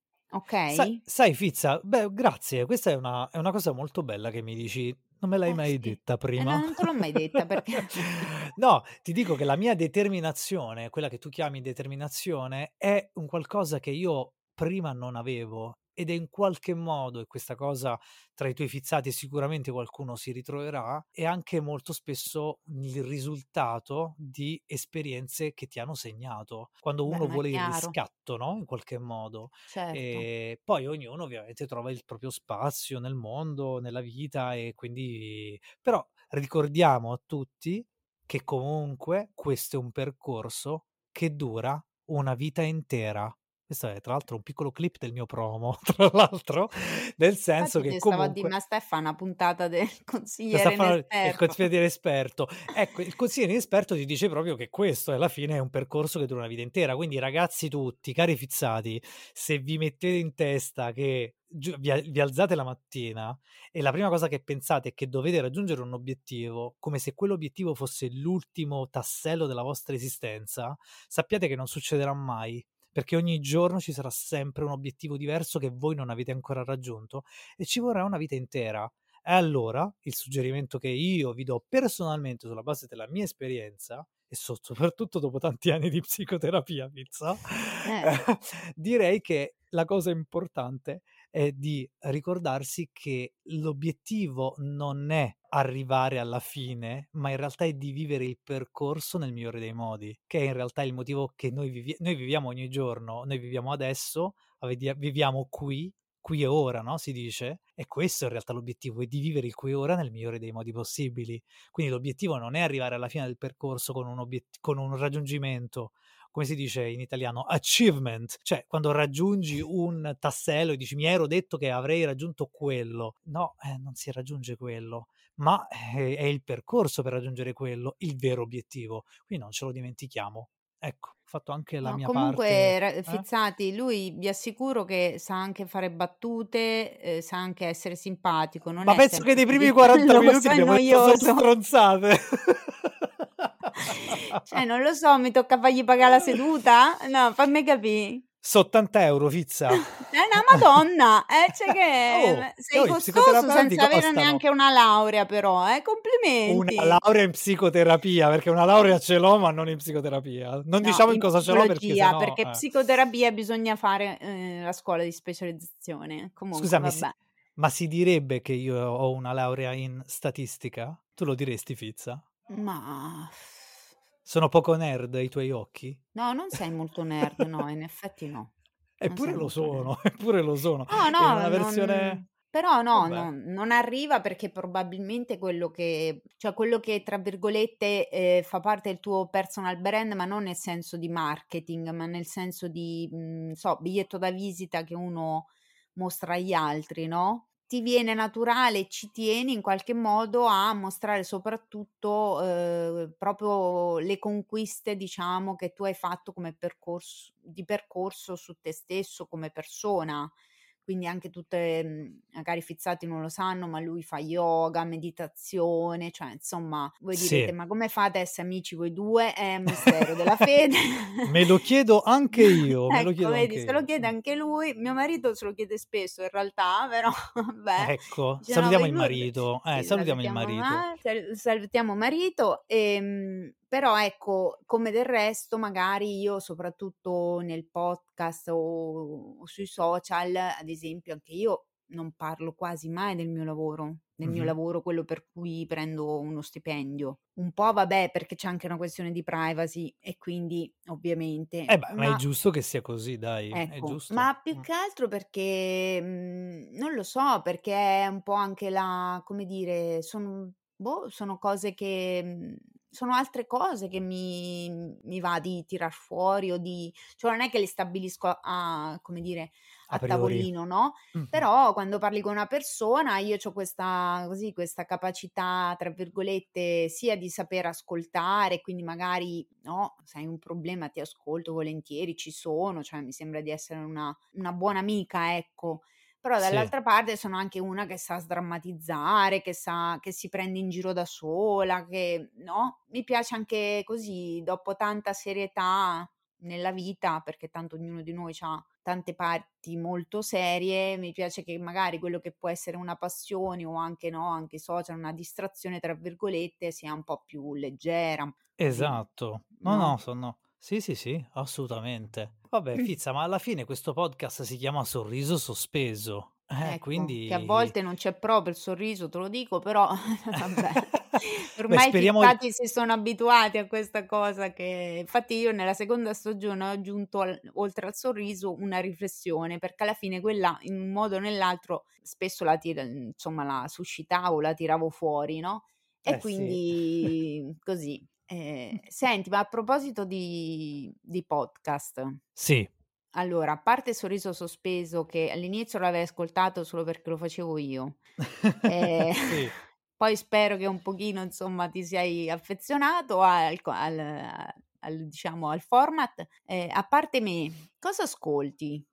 Sa okay? sai Fizza, beh grazie, questa è una è una cosa molto bella che mi dici, non me l'hai Eh mai sì, detta e no prima. non te l'ho mai detta perché No, ti dico che la mia determinazione, quella che tu chiami determinazione, è un qualcosa che io prima non avevo ed è in qualche modo, e questa cosa tra i tuoi fizzati sicuramente qualcuno si ritroverà, è anche molto spesso il risultato di esperienze che ti hanno segnato. Quando Beh, uno è vuole il riscatto, no, in qualche modo. Certo. Ehm, poi ognuno ovviamente trova il proprio spazio nel mondo, nella vita e quindi però ricordiamo a tutti che comunque questo è un percorso che dura una vita intera. Questo è tra l'altro un piccolo clip del mio promo, tra l'altro, nel senso Infatti che te stavo a comunque "Ma stai a fa' 'na puntata del consigliere fare il inesperto." consigliere esperto. Ecco, il consigliere inesperto ti dice proprio che questo alla fine è un percorso che dura una vita intera. Quindi ragazzi tutti, cari fizzati, se vi mettete in testa che vi vi alzate la mattina e la prima cosa che pensate è che dovete raggiungere un obiettivo, come se quell'obiettivo fosse l'ultimo tassello della vostra esistenza, sappiate che non succederà mai, perché ogni giorno ci sarà sempre un obiettivo diverso che voi non avete ancora raggiunto e ci vorrà una vita intera. E allora, il suggerimento che io vi do personalmente sulla base della mia esperienza e so soprattutto dopo tanti anni di psicoterapia Fizza, Eh. direi che la cosa importante è di ricordarsi che l'obiettivo non è arrivare alla fine, ma in realtà è di vivere il percorso nel migliore dei modi, che è in realtà il motivo che noi vivi noi viviamo ogni giorno, noi viviamo adesso, viviamo qui, qui e ora, no, si dice, e questo in realtà l'obiettivo, è di vivere il qui e ora nel migliore dei modi possibili. Quindi l'obiettivo non è arrivare alla fine del percorso con un obiet con un raggiungimento, come si dice in italiano, achievement, cioè quando raggiungi un tassello e dici: "Mi ero detto che avrei raggiunto quello". No, eh, non si raggiunge quello, ma è è il percorso per raggiungere quello il vero obiettivo. Quindi non ce lo dimentichiamo. Ecco, ho fatto anche la No, mia parte comunque ra eh? Fizzati, lui vi assicuro che sa anche fare battute, ehm, sa anche essere simpatico, non Ma penso che nei primi 40 minuti abbiamo detto stronzate. Cioè, non lo so, mi tocca fargli pagà la seduta? No, fammi capì. So' 80 € Fizza. È 'na madonna! Eh, c'è che Oh, sei costoso senza avere costano. neanche una laurea però, eh, Una complimenti. laurea in psicoterapia, perché una laurea ce l'ho, ma non in psicoterapia. Non No, diciamo in in cosa ce l'ho perché se psicologia, no perché eh. psicoterapia bisogna fare, ehm, la scuola di specializzazione. Comunque Scusami, si ma si direbbe che io ho una laurea in statistica? Tu lo diresti Fizza? Mah Sono poco nerd ai tuoi occhi? No, non sei molto nerd, no, in effetti no. Eppure lo molto nerd. sono, eppure lo sono. No, no, una versione non però no, vabbè. non arriva perché probabilmente quello che cioè quello che tra virgolette, ehm, "fa parte del tuo personal brand", ma non nel senso di marketing, ma nel senso di, mhmm, so, biglietto da visita che uno mostra agli altri, no? Ti viene naturale, ci tieni in qualche modo a mostrare soprattutto, ehm, proprio le conquiste, diciamo, che tu hai fatto come percorso di percorso su te stesso come persona quindi anche tutte mhmm, magari fizzati non lo sanno, ma lui fa yoga, meditazione, cioè insomma voi direte: Sì. "Ma come fate a esse amici voi 2?" È un mistero della fede. Me lo chiedo anche io, me lo Ecco chiedo vedi, anche se lo io. chiede Mh. anche lui. Mio marito se lo chiede spesso in realtà, però vabbè. Ecco, "No, salutiamo voi il 2" marito. Eh, sì, salutiamo il salutiamo marito. ma sal salutiamo marito, ehm, però ecco, come del resto magari io soprattutto nel podcast o o sui social, ad esempio anche io non parlo quasi mai del mio lavoro, del mio Mh-mh. lavoro, quello per cui prendo uno stipendio. Un po' vabbè, perché c'è anche una questione di privacy e quindi ovviamente, Eh beh, ma è ma giusto che sia così dai, è Ecco, giusto. ma più Mh. che altro perché, mhmm, non lo so, perché è un po' anche la come dire, son boh, sono cose che mhmm, sono altre cose che mi mi va di tirar fuori o di cioè non è che le stabilisco a come dire, A a tavolino, no, Mh-mh. però quando parli con una persona io c'ho questa così, questa capacità, tra virgolette, sia di saper ascoltare, quindi magari, no, se hai un problema ti ascolto volentieri, ci sono, cioè mi sembra di essere una una buona amica, ecco. Però Sì. dall'altra parte sono anche una che sa sdrammatizzare, che sa che si prende in giro da sola, che no, mi piace anche così, dopo tanta serietà nella vita, perché tanto ognuno di noi c'ha tante parti molto serie, mi piace che magari quello che può essere una passione o anche no, anche social, "una distrazione" tra virgolette, sia un po' più leggera, Esatto. No, no, no? sono sì, sì, sì, assolutamente. Vabbè Fizza, ma alla fine questo podcast si chiama Sorriso Sospeso, eh, Ecco, che a quindi volte non c'è proprio il sorriso, te lo dico, però vabbè. Beh, Ormai i speriamo fizzati si sono abituati a questa cosa che infatti io nella seconda stagione ho aggiunto al oltre al sorriso una riflessione, perché alla fine quella in un modo o nell'altro spesso la tira insomma la suscitavo, la tiravo fuori, no, e Eh sì. quindi così. Ehm, senti, ma a proposito di di podcast Sì. allora, a parte Sorriso Sospeso che all'inizio l'avevi ascoltato solo perché lo facevo io, ehm, Sì. poi spero che un pochino insomma ti sei affezionato al al al diciamo al format, ehm, a parte me, cosa ascolti?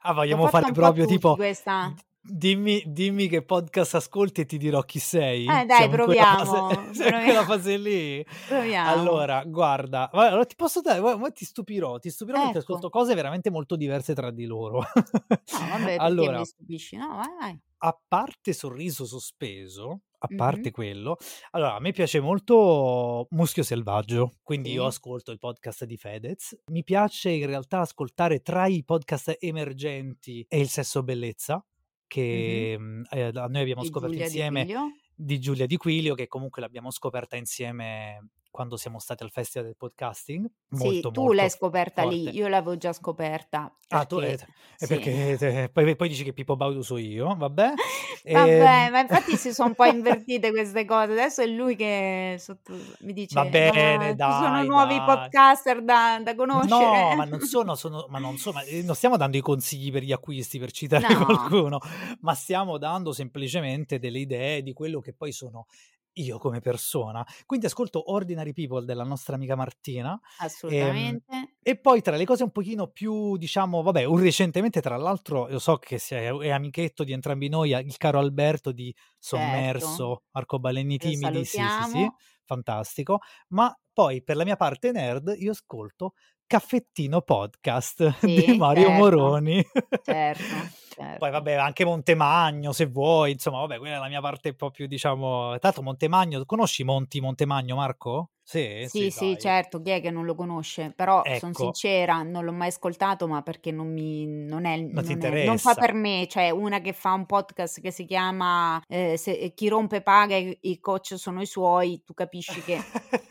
Ah, vogliamo fare proprio tipo questa d dimmi dimmi che podcast ascolti e ti dirò chi sei? Eh dai Siamo in quella fase proviamo, in quella fase lì? proviamo. Allora guarda, allora ti posso dare mo ti stupirò, ti stupirò perché Ecco. ascolto cose veramente molto diverse tra di loro. No vabbè, perché mi Allora stupisci? No, vai, vai. a parte Sorriso Sospeso, a parte quello, allora a me piace molto Muschio Selvaggio, quindi io Sì. ascolto il podcast di Fedez. Mi piace in realtà ascoltare tra i podcast emergenti E il sesso bellezza. Che, mhmm, ehm, da noi abbiamo Di scoperto Giulia Di insieme Quilio. di Giulia Di Quilio, che comunque l'abbiamo scoperta insieme quando siamo stati al Festival del Podcasting, Sì, molto, tu l'hai scoperta lì, forte. io l'avevo già scoperta Ah tu l'hai perché t e sì. perché te poi poi dici che Pippo Baudo so io, vabbè. Vabbè, Ehm ma infatti si son un po' invertite queste cose. Adesso è lui che sotto mi Va dice: bene, "Ma ci sono dai, nuovi dai. podcaster da da No, conoscere?" ma non sono sono ma non so ma, ehm, non stiamo dando i consigli per gli acquisti, per citare No. qualcuno, ma stiamo dando semplicemente delle idee di quello che poi sono io come persona. Quindi ascolto Ordinary People della nostra amica Martina, ehm, Assolutamente. e poi tra le cose un pochino più diciamo vabbè, un recentemente tra l'altro lo so che sei è amichetto di entrambi noi, il caro Alberto di Certo. Sommerso, Arcobaleni Lo timidi, sì, sì, sì, fantastico. Ma poi per la mia parte nerd io ascolto Caffettino Podcast di Sì, Mario certo. Moroni. Certo, Poi certo. vabbè anche Montemagno se vuoi, insomma vabbè quella è la mia parte un po' più diciamo tra l'altro Montemagno conosci Monti Montemagno Marco? Sì? Sì, Sì sì, certo, chi è che non lo conosce? Però Ecco. sincera, non l'ho mai ascoltato, ma perché non mi non è Non non è non fa per me, cioè una che fa un podcast che si chiama, ehm, se "Chi rompe paga i i coach sono i suoi", tu capisci che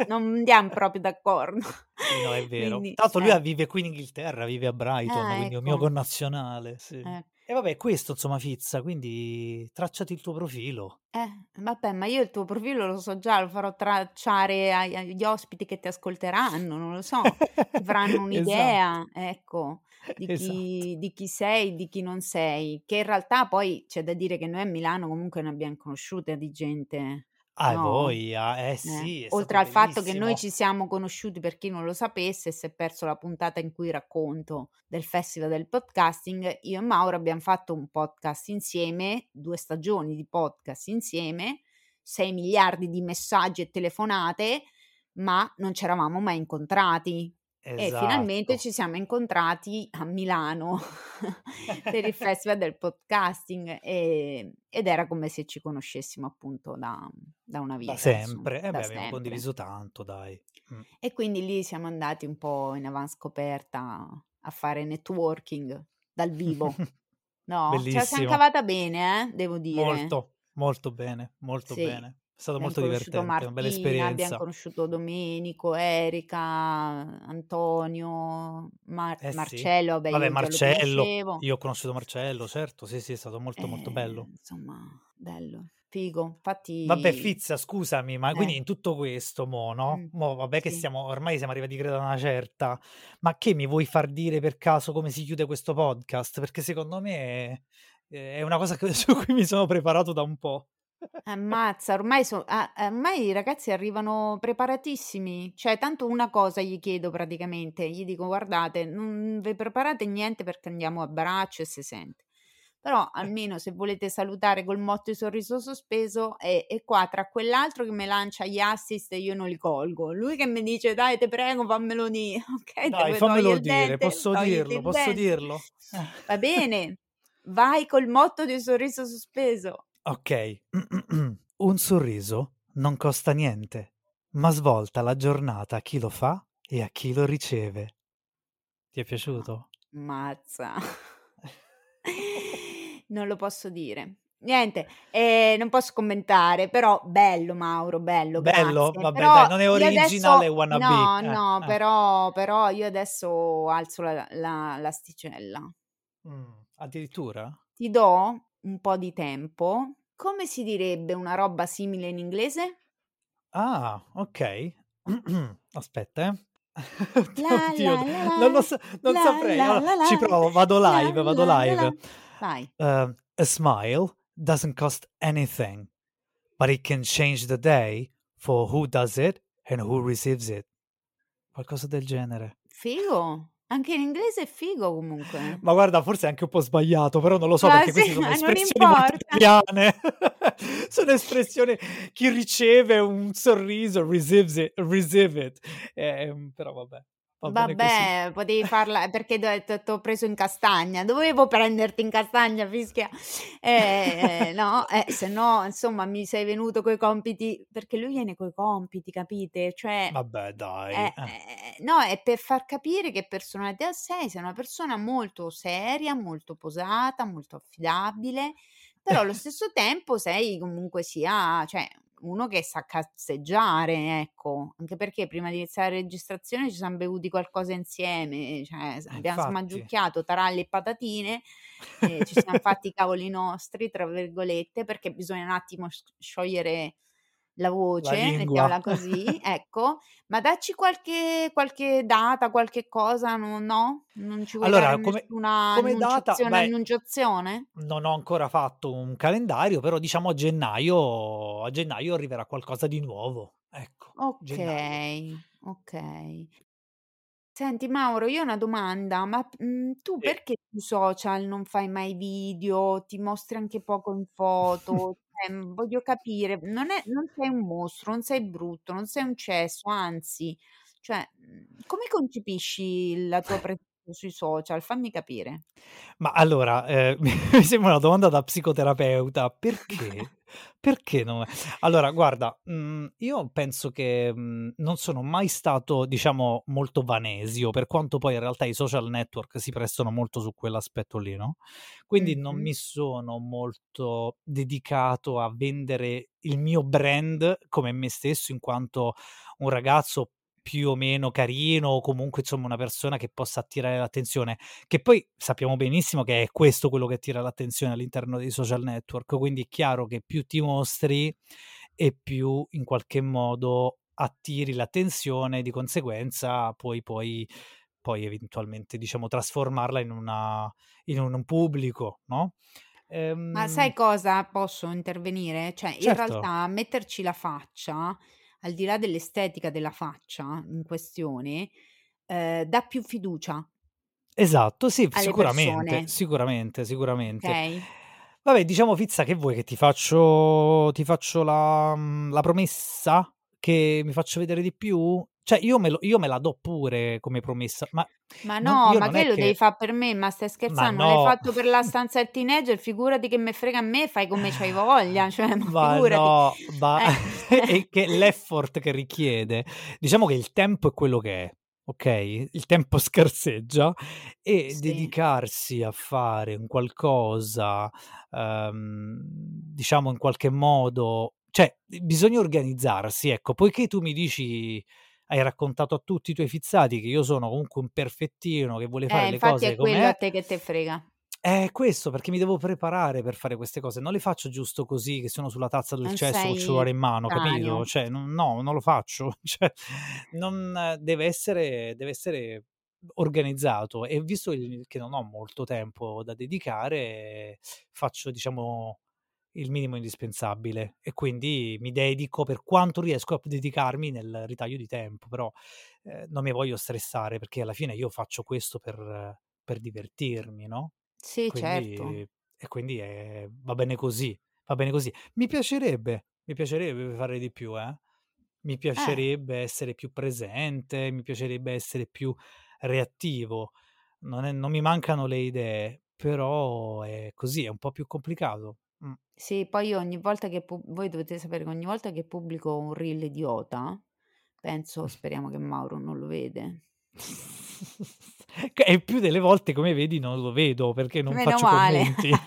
non andiam proprio d'accordo. Sì, no, è vero. Quindi Tra l'altro lui eh. vive qui in Inghilterra, vive a Brighton, Ah, quindi è un mio ecco. connazionale, sì. Eh. E vabbè questo insomma Fizza, quindi tracciati il tuo profilo. Eh, vabbè, ma io il tuo profilo lo so già, lo farò tracciare agli ospiti che ti ascolteranno, non lo so, si faranno Esatto. un'idea, ecco. di Esatto. chi di chi sei, di chi non sei, che in realtà poi c'è da dire che noi a Milano comunque ne abbiam conosciuta di gente, A' no? voglia, eh Eh, sì, è oltre al fatto che noi bellissimo. ci siamo conosciuti, per chi non lo sapesse si è perso la puntata in cui racconto del Festival del Podcasting, io e Mauro abbiam fatto un podcast insieme, 2 stagioni di podcast insieme, 6 miliardi di messaggi e telefonate, ma non c'eravamo mai incontrati. E finalmente Esatto. ci siamo incontrati a Milano per il Festival del Podcasting, ehm, ed era come se ci conoscessimo appunto da da una Da vita insomma, sempre. Eh da beh, abbiamo sempre. condiviso tanto dai. Mh. E quindi lì siamo andati un po' in avanscoperta a fare networking dal vivo. No, ce la siam Bellissimo. cavata bene eh, devo dire. Molto, molto bene, molto Sì, bene. È stato molto divertente, una bella Martina, esperienza. conosciuto Domenico, Erika, Antonio, Mar Eh sì. Marcello, vabbè Vabbè io Marcello, io ho conosciuto Marcello, certo, sì, sì, è stato molto, molto bello. Insomma bello, figo. Vabbè Infatti Fizza scusami, ma quindi Eh. in tutto questo mo, no, Mh, mo vabbè che sì. siamo ormai siamo arrivati credo a una certa, ma che mi vuoi far dire per caso come si chiude questo podcast? Perché secondo me è una cosa che su cui mi sono preparato da un po'. Ammazza, ormai so a ormai i ragazzi arrivano preparatissimi. Cioè tanto una cosa gli chiedo praticamente, gli dico: "Guardate, non vi preparate niente perché andiamo a braccio e se sente. Però almeno se volete salutare col motto di sorriso sospeso e e qua tra quell'altro che me lancia gli assist io non li colgo, lui che mi dice: "Dai te prego fammelo dì", okay, te Dai togliere fammelo il dire, dente? posso Togliti dirlo, il posso dente. dirlo? Va bene, vai col motto di sorriso sospeso. Okay. Un sorriso non costa niente, ma svolta la giornata a chi lo fa e a chi lo riceve. Ti è piaciuto? mazza. Non lo posso dire. Niente, ehm, non posso commentare, però bello Mauro, bello, Bello? grazie. Vabbè dai, non è originale adesso wannabe. no, Eh, no, eh. però però io adesso alzo la la l'asticella. Mh, addirittura? Ti do un po' di tempo. Come si direbbe una roba simile in inglese? Ah, okay. Aspetta eh. La Oddio, la la non lo so non saprei. Allora ci provo, vado live, vado live. Vai. Uhm, a smile doesn't cost anything, but it can change the day for who does it and who receives it. Qualcosa del genere. Figo. Anche in inglese è figo comunque. Ma guarda forse è anche un po' sbagliato, però non lo so Ma perché queste sì, sono ma non espressioni molto italiane. Sono espressioni chi riceve un sorriso receives it receive it. Ehm, però vabbè. Vabbè, potevi farla perché t'ho t t'ho preso in castagna. Dovevo prenderti in castagna fischia. Ehm, no, eh, se no insomma mi sei venuto coi compiti perché lui viene coi compiti, capite? Cioè Vabbè dai, eh, eh. no, è per far capire che personalità sei. Sei una persona molto seria, molto posata, molto affidabile, però allo stesso tempo sei comunque sia cioè uno che sa cazzeggiare, ecco. Anche perché prima di iniziare la registrazione ci siam bevuti qualcosa insieme, cioè Eh abbiam infatti. smangiucchiato taralli e patatine, e ci siam fatti i "cavoli nostri" tra virgolette, perché bisogna un attimo sc sciogliere la La voce, lingua. mettiamola così, ecco. Ma dacci qualche qualche data, qualche cosa, no no? Non ci vuoi dare Allora come come data, annunciazione beh non ho ancora fatto un calendario, però diciamo a gennaio a gennaio arriverà qualcosa di nuovo. Ecco, gennaio. Okay, okay. Senti Mauro, io ho una domanda, ma, mhmm, tu Sì. perché sui social non fai mai video, ti mostri anche poco in foto? Mhmm, voglio capire, non è non sei un mostro, non sei brutto, non sei un cesso, anzi, cioè, mhmm, come concepisci la tua presenza sui social? Fammi capire. Ma allora, ehm, mi sembra una domanda da psicoterapeuta. Perché? Perché no allora guarda, mhmm, io penso che, mhmm, non sono mai stato, diciamo, molto vanesio, per quanto poi in realtà i social network si prestano molto su quell'aspetto lì, no, quindi non Mh-mh. mi sono molto dedicato a vendere il mio brand come me stesso, in quanto un ragazzo più o meno carino o comunque insomma una persona che possa attirare l'attenzione. Che poi sappiamo benissimo che è questo quello che attira l'attenzione all'interno dei social network, quindi è chiaro che più ti mostri e più in qualche modo attiri l'attenzione, di conseguenza poi puoi poi eventualmente, diciamo, trasformarla in una in un pubblico, no, Ma sai ehm cosa? Posso intervenire? Cioè, in Certo. realtà metterci la faccia, al di là dell'estetica della faccia in questione, ehm, dà più fiducia Esatto, sì, sicuramente, persone. sicuramente, sicuramente. Okay? Vabbè, diciamo Fizza, che vuoi che ti faccio ti faccio la mhmm, la promessa che mi faccio vedere di più? Cioè io me lo io me la do pure come promessa, ma Ma non no, io ma non che lo devi che fa' per me? Ma stai ma scherzando? Non l'hai no. fatto per la stanza del teenager, figurati che me frega a me, fai come c'hai voglia, cioè ma Ma figurati. no, ma Eh. è che l'effort che richiede diciamo che il tempo è quello che è, okay, il tempo scarseggia e Sì. dedicarsi a fare un qualcosa, uhm, diciamo in qualche modo cioè bisogna organizzarsi, ecco. Poiché tu mi dici hai raccontato a tutti i tuoi fizzati che io sono comunque un perfettino che vuole fare Eh, le cose è quello come a è te che te frega. eh, questo, perché mi devo preparare per fare queste cose, non le faccio giusto così che sono sulla tazza del Non cesso col sei cellulare in mano, capito? taneo. Cioè non no, non lo faccio, cioè non deve essere deve essere organizzato e visto il che non ho molto tempo da dedicare, faccio diciamo il minimo indispensabile e quindi mi dedico per quanto riesco a dedicarmi nel ritaglio di tempo, però, ehm, non mi voglio stressare perché alla fine io faccio questo per per divertirmi, no, Sì, certo. quindi e quindi, ehm, va bene così, va bene così. Mi piacerebbe, mi piacerebbe fare di più, eh. Mi Eh. piacerebbe essere più presente, mi piacerebbe essere più reattivo. Non è non mi mancano le idee, però è così, è un po' più complicato. Mh. Sì, poi ogni volta che pu voi dovete sapere che ogni volta che pubblico un reel idiota, penso: "Speriamo che Mauro non lo vede." E più delle volte come vedi non lo vedo perché non Meno faccio male. commenti.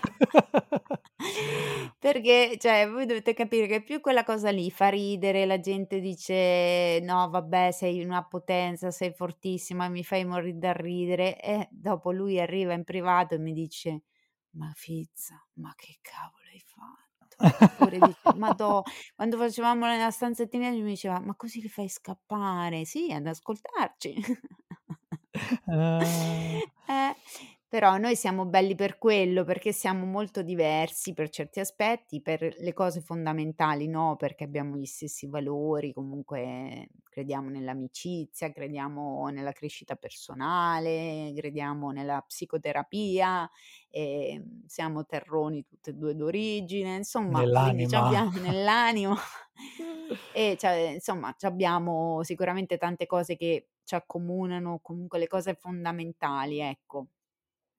Perché cioè voi dovete capire che più quella cosa lì fa ridere, la gente dice: "No vabbè sei una potenza, sei fortissima, mi fai morir da ridere." E dopo lui arriva in privato e mi dice: "Ma Fizza, ma che cavolo hai fatto?" Oppure dice: "Madò" quando facevamo del teenager mi diceva: "Ma così li fai scappare." Sì, ad ascoltarci. Ah. Eh, però noi siamo belli per quello, perché siamo molto diversi per certi aspetti, per le cose fondamentali no, perché abbiamo gli stessi valori, comunque crediamo nell'amicizia, crediamo nella crescita personale, crediamo nella psicoterapia, ehm, siamo terroni tutte e 2 d'origine, insomma Nell'anima. c'abbiamo nell'animo e cioè insomma c'abbiamo sicuramente tante cose che ci accomunano, comunque le cose fondamentali, ecco.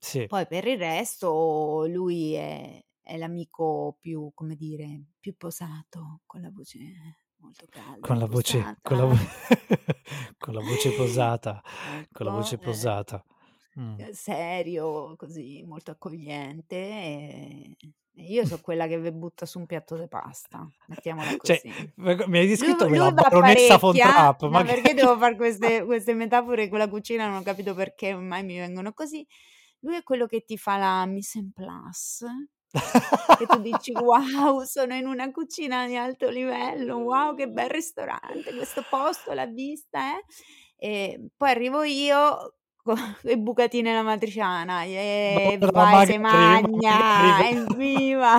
Sì. Poi per il resto lui è è l'amico più, come dire, più posato, con la voce molto calda Con la voce con la con la voce posata, con la Ecco, voce ehm, posata. Mh. ehm, serio, così molto accogliente e io so quella che ve butta su un piatto de pasta, mettiamola Cioè, così. v mi hai descritto Lui come la lui va baronessa Trapp, ma perché devo far queste queste metafore con la cucina, non ho capito perché mai mi vengono così. Lui è quello che ti fa la mise en place, che tu dici: "Wow, sono in una cucina di alto livello, wow che bel ristorante, questo posto, la vista, eh." Ehm, poi arrivo io co i bucatini alla matriciana, Ma e guarda vai se magari, ma magari magna, evviva.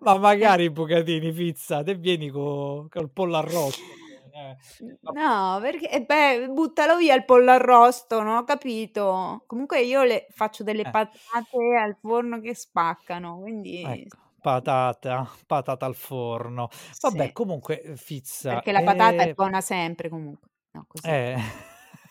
ma magari i bucatini Fizza, te vieni co col pollo arrosto, eh. No, perché e beh, buttalo via il pollo arrosto, non ho capito. Comunque io le faccio delle Eh. patate al forno che spaccano, quindi Ecco, patata patata al forno. Vabbè Sì. comunque, Fizza, Perché la patata è ehm buona sempre comunque. No, così. Eh,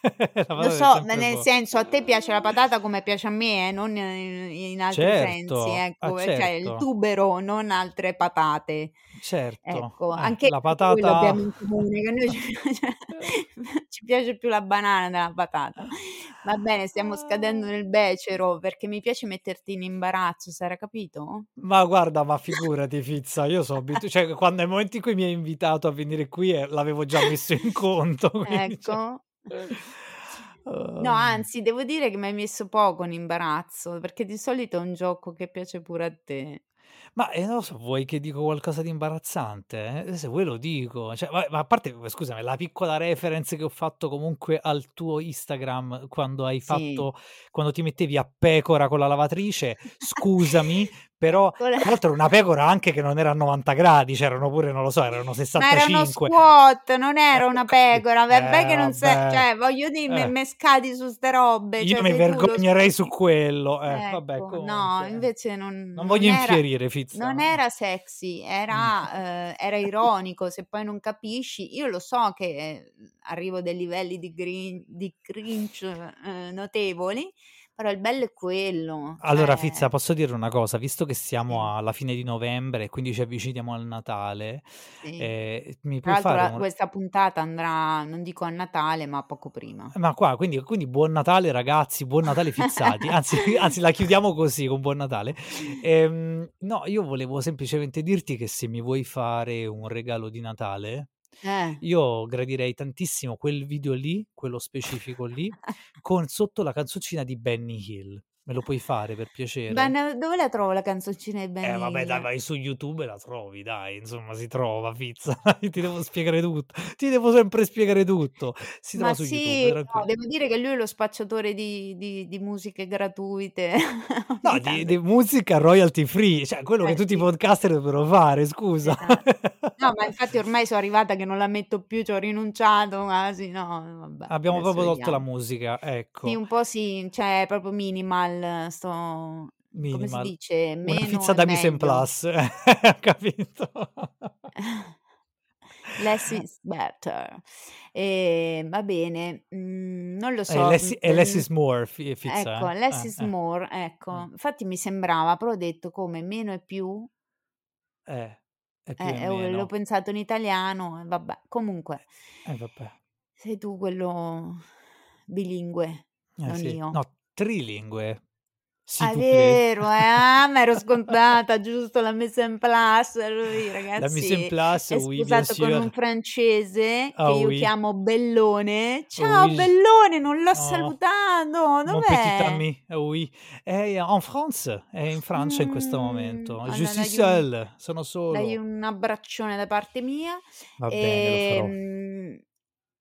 Lo so, ma nel buo senso a te piace la patata come piace a me, eh, non in altri sensi, Certo, ah ecco, cioè il certo. tubero, non altre patate. Certo, Ecco, eh, anche la patata abbiamo in comune, che noi ci piace ci piace più la banana della patata. Va bene, stiamo scadendo nel becero, perché mi piace metterti in imbarazzo, s'era capito? Ma guarda, ma figurati Fizza, io so abitu cioè quando nel momento in cui mi hai invitato a venire qui, ehm, l'avevo già messo in conto, quindi cioè Ecco. No, uhm anzi devo dire che m'hai messo poco in imbarazzo, perché di solito è un gioco che piace pure a te. Ma, ehm, non lo so, vuoi che dico qualcosa di imbarazzante? Eh, se vuoi lo dico. Cioè, vabbè, ma a parte scusami, la piccola reference che ho fatto comunque al tuo Instagram quando hai Sì. fatto quando ti mettevi a pecora con la lavatrice, scusami, però tra l'altro era una pecora anche che non era a 90 gradi, c'erano pure, non lo so, erano Ma era uno 65. squat, non Eh, era ho una pecora. Vabbè eh, che non se vabbè. cioè voglio dire Eh. mescati su 'ste robe, Io cioè mi sei vergognerei su quello. Eh, vabbè Ecco, no, comunque invece non non non voglio era infierire Fizza. non era sexy, era ehm, era ironico. Se poi non capisci io lo so che, mhmm, arrivo a dei livelli di grin di cringe, notevoli, però il bello è quello, Allora cioè Fizza, posso dire una cosa? Visto che siamo alla fine di novembre e quindi ci avviciniamo al Natale, Sì. ehm, mi Tra puoi l'altro fare un questa puntata andrà, non dico a Natale, ma poco prima. Ma qua quindi quindi buon Natale ragazzi, buon Natale fizzati, anzi anzi la chiudiamo così con buon Natale. Ehm, no, io volevo semplicemente dirti che se mi vuoi fare un regalo di Natale, Eh. io gradirei tantissimo quel video lì, quello specifico lì, con sotto la canzoncina di Benny Hill. Me lo puoi fare per piacere? Bene, dove la trovo la canzoncina di Eh Benny vabbè dai, vai su YouTube e la trovi dai, insomma si trova Fizza, io ti devo spiegare tutto, ti devo sempre spiegare tutto. Si Ma trova su sì, YouTube, no, devo dire che lui è lo spacciatore di di di musiche gratuite, No, di di musica royalty free, cioè quello che Eh tutti i sì. podcaster dovrebbero fare, scusa. Esatto. No, ma infatti ormai so' arrivata che non la metto più, c'ho rinunciato quasi, no, vabbè, Abbiamo proprio tolto la musica, Sì, ecco. un po' sì, cioè proprio minimal, sto come si Minimal. dice, Una meno pizza è da mise en meglio. place, ho capito. Less is better. Ehm, va bene, mhmm, non lo E so, less mhmm, e less ehm is more Fi Fizza, ecco, less eh, is eh, more, eh. ecco. Mh. Infatti mi sembrava, però ho detto: "Come meno è più?" Eh, è più Eh, e e o l'ho pensato in italiano e vabbè. Comunque Eh vabbè. sei tu quello bilingue, Eh non sì, io. no, trilingue, Ah, è vero, eh, ah, m'ero scontata, giusto, la mise en place. Lui La mise en ragazzi place, è oui, sposato con un francese che Ah io oui. chiamo Bellone. "Ciao Oui. Bellone, non l'ho Oh, salutato, dov'è?" oui. È en France, è in Francia in questo momento. Je allora suis dagli un seul, sono solo. un abbraccione da parte mia. Va bene, lo farò.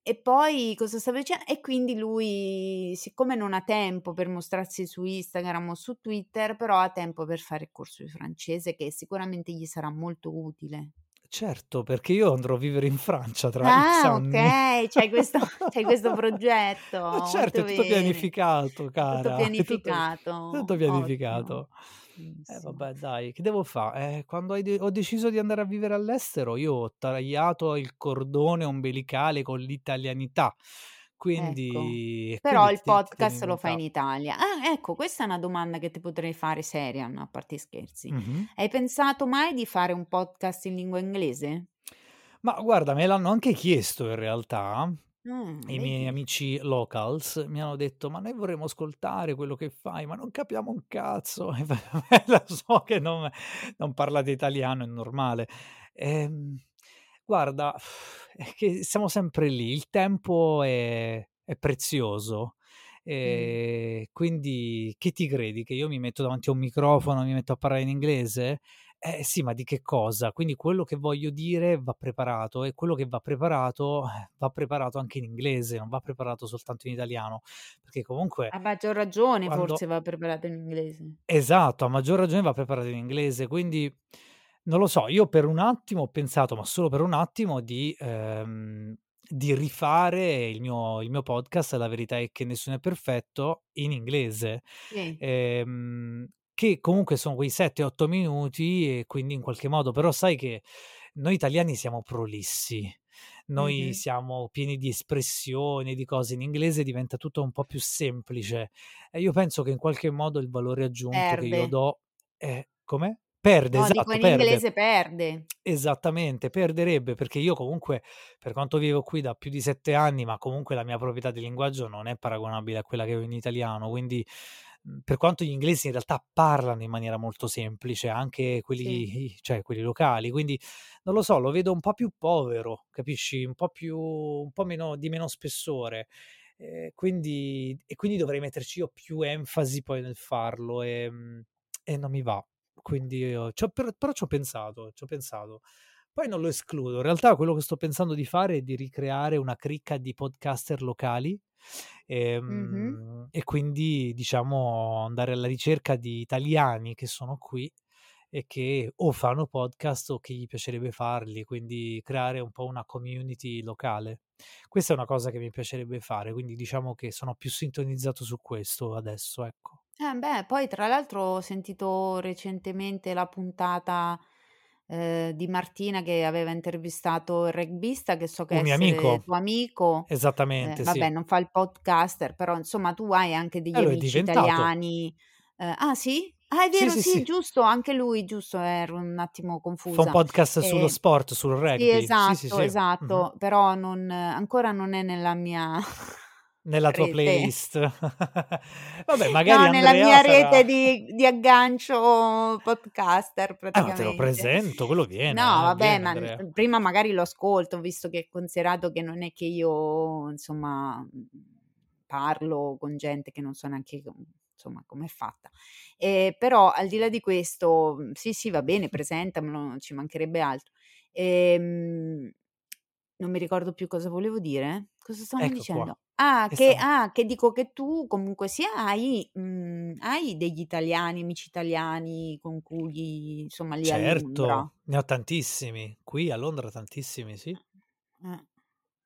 E poi cosa stavo dice e quindi lui, siccome non ha tempo per mostrarsi su Instagram o su Twitter, però ha tempo per fare il corso di francese che sicuramente gli sarà molto utile. Certo, perché io andrò a vivere in Francia tra X Ah, anni. okay, c'hai questo c'hai questo progetto, Ma certo, è tutto bene. pianificato Tutto cara, è tutto pianificato, tutto ottimo, pianificato. Eh benissimo. vabbè dai, che devo fa? Eh, quando de ho deciso di andare a vivere all'estero, io ho tagliato il cordone ombelicale con l'italianità, Ecco, quindi e però quindi il podcast lo fai in. Italia. Ah, ecco, questa è una domanda che ti potrei fare seria, no, a parte scherzi. Mh-mh. Hai pensato mai di fare un podcast in lingua inglese? Ma guarda, me l'hanno anche chiesto in realtà. Mh, I miei amici locals mi hanno detto: "Ma noi vorremmo ascoltare quello che fai, ma non capiamo un cazzo". E lo so che non non parlate italiano, è normale. Ehm, guarda, è che siamo sempre lì, il tempo è è prezioso, Mh. ehm, quindi che ti credi, che io mi metto davanti a un microfono e mi metto a parlare in inglese? Eh sì, ma di che cosa? Quindi quello che voglio dire va preparato e quello che va preparato, eh, va preparato anche in inglese, non va preparato soltanto in italiano, perché comunque A maggior ragione quando forse va preparato in inglese. Esatto, a maggior ragione va preparato in inglese, quindi non lo so, io per un attimo ho pensato, ma solo per un attimo, di ehm, di rifare il mio il mio podcast La verità è che nessuno è perfetto in inglese, Sì. ehm, che comunque sono quei 7, 8 minuti e quindi in qualche modo però sai che noi italiani siamo prolissi, noi Mh-mh. siamo pieni di espressioni, di cose, in inglese diventa tutto un po' più semplice e io penso che in qualche modo il valore aggiunto che io do è come? Perde, No, esatto, in perde. inglese perde. Esattamente, perderebbe perché io comunque, per quanto vivo qui da più di 7 anni, ma comunque la mia proprietà di linguaggio non è paragonabile a quella che ho in italiano, quindi, per quanto gli inglesi in realtà parlano in maniera molto semplice, anche Sì. quelli i cioè quelli locali, quindi non lo so, lo vedo un po' più povero, capisci? Un po' più un po' meno di meno spessore, ehm, quindi e quindi dovrei metterci io più enfasi poi nel farlo, ehm, e non mi va. quindi io c'ho però però c'ho pensato, c'ho pensato. Poi non lo escludo. In realtà quello che sto pensando di fare è di ricreare una cricca di podcaster locali, Mh-mh. ehm, e quindi diciamo andare alla ricerca di italiani che sono qui e che o fanno podcast o che gli piacerebbe farli, quindi creare un po' una community locale. Questa è una cosa che mi piacerebbe fare, quindi diciamo che sono più sintonizzato su questo adesso, ecco. Eh beh, poi tra l'altro ho sentito recentemente la puntata, ehm, di Martina che aveva intervistato il rugbista che so che Un essere amico. tuo amico. Ehm, Esattamente, sì. vabbè non fa il podcaster, però insomma tu hai anche degli Eh, è amici italiani ah sì? Ah è Sì, vero, sì, sì, sì. giusto, anche lui, giusto, ero un attimo Fa un podcast sullo Ehm, sport, sul sì, rugby. Sì, sì, esatto, sì. Esatto, però non ancora non è nella mia Nella tua rete. playlist. Vabbè, magari No, nella mia Andrea sarà rete di di aggancio podcaster Eh, ma te lo praticamente. presento, quello viene, No, eh, vabbè, viene ma prima magari lo ascolto, visto che considerato che non è che io insomma, parlo con gente che non so neanche insomma com'è fatta. Ehm, però al di là di questo, sì, sì, va bene, presentamelo, ci mancherebbe altro. Ehm, non mi ricordo più cosa volevo dire. Cosa stavamo Ecco dicendo? Ah, Che ah, che dico che tu comunque sia hai mhmm, hai degli italiani, amici italiani con cui insomma lì a Londra. Certo, ne ho tantissimi. Qui a Londra tantissimi, sì. Eh.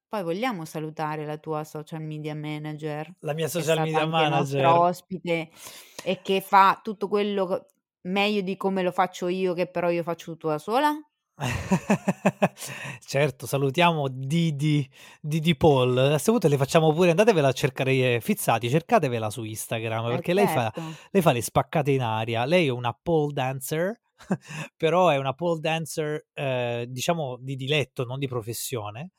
Poi vogliamo salutare la tua social media manager, La mia social media anche nostra manager. ospite e che fa tutto quello meglio di come lo faccio io, che però io faccio tutto da sola? Certo, salutiamo Didi, Didi Paul. A 'sto punto le facciamo pure andatevela a cercare Fizzati, cercatevela su Instagram Eh perché lei fa certo. lei fa le spaccate in aria. Lei è una pole dancer, però è una pole dancer, ehm, diciamo di diletto, non di professione.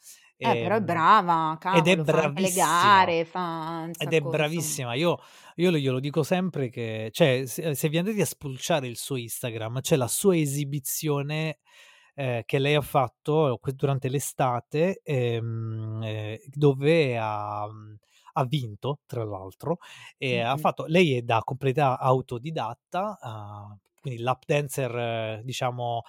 Eh, però è Ehm, brava, ed è cavolo, fa anche le bravissima. gare, fa Ed è bravissima. Io io glielo dico sempre che cioè se se vi andate a spulciare il suo Instagram, c'è la sua esibizione, ehm, che lei ha fatto durante l'estate, ehm, ehm, dove ha mhmm, ha vinto tra l'altro e ha Mh-mh. fatto lei è da completa autodidatta, uhm, quindi lap dancer diciamo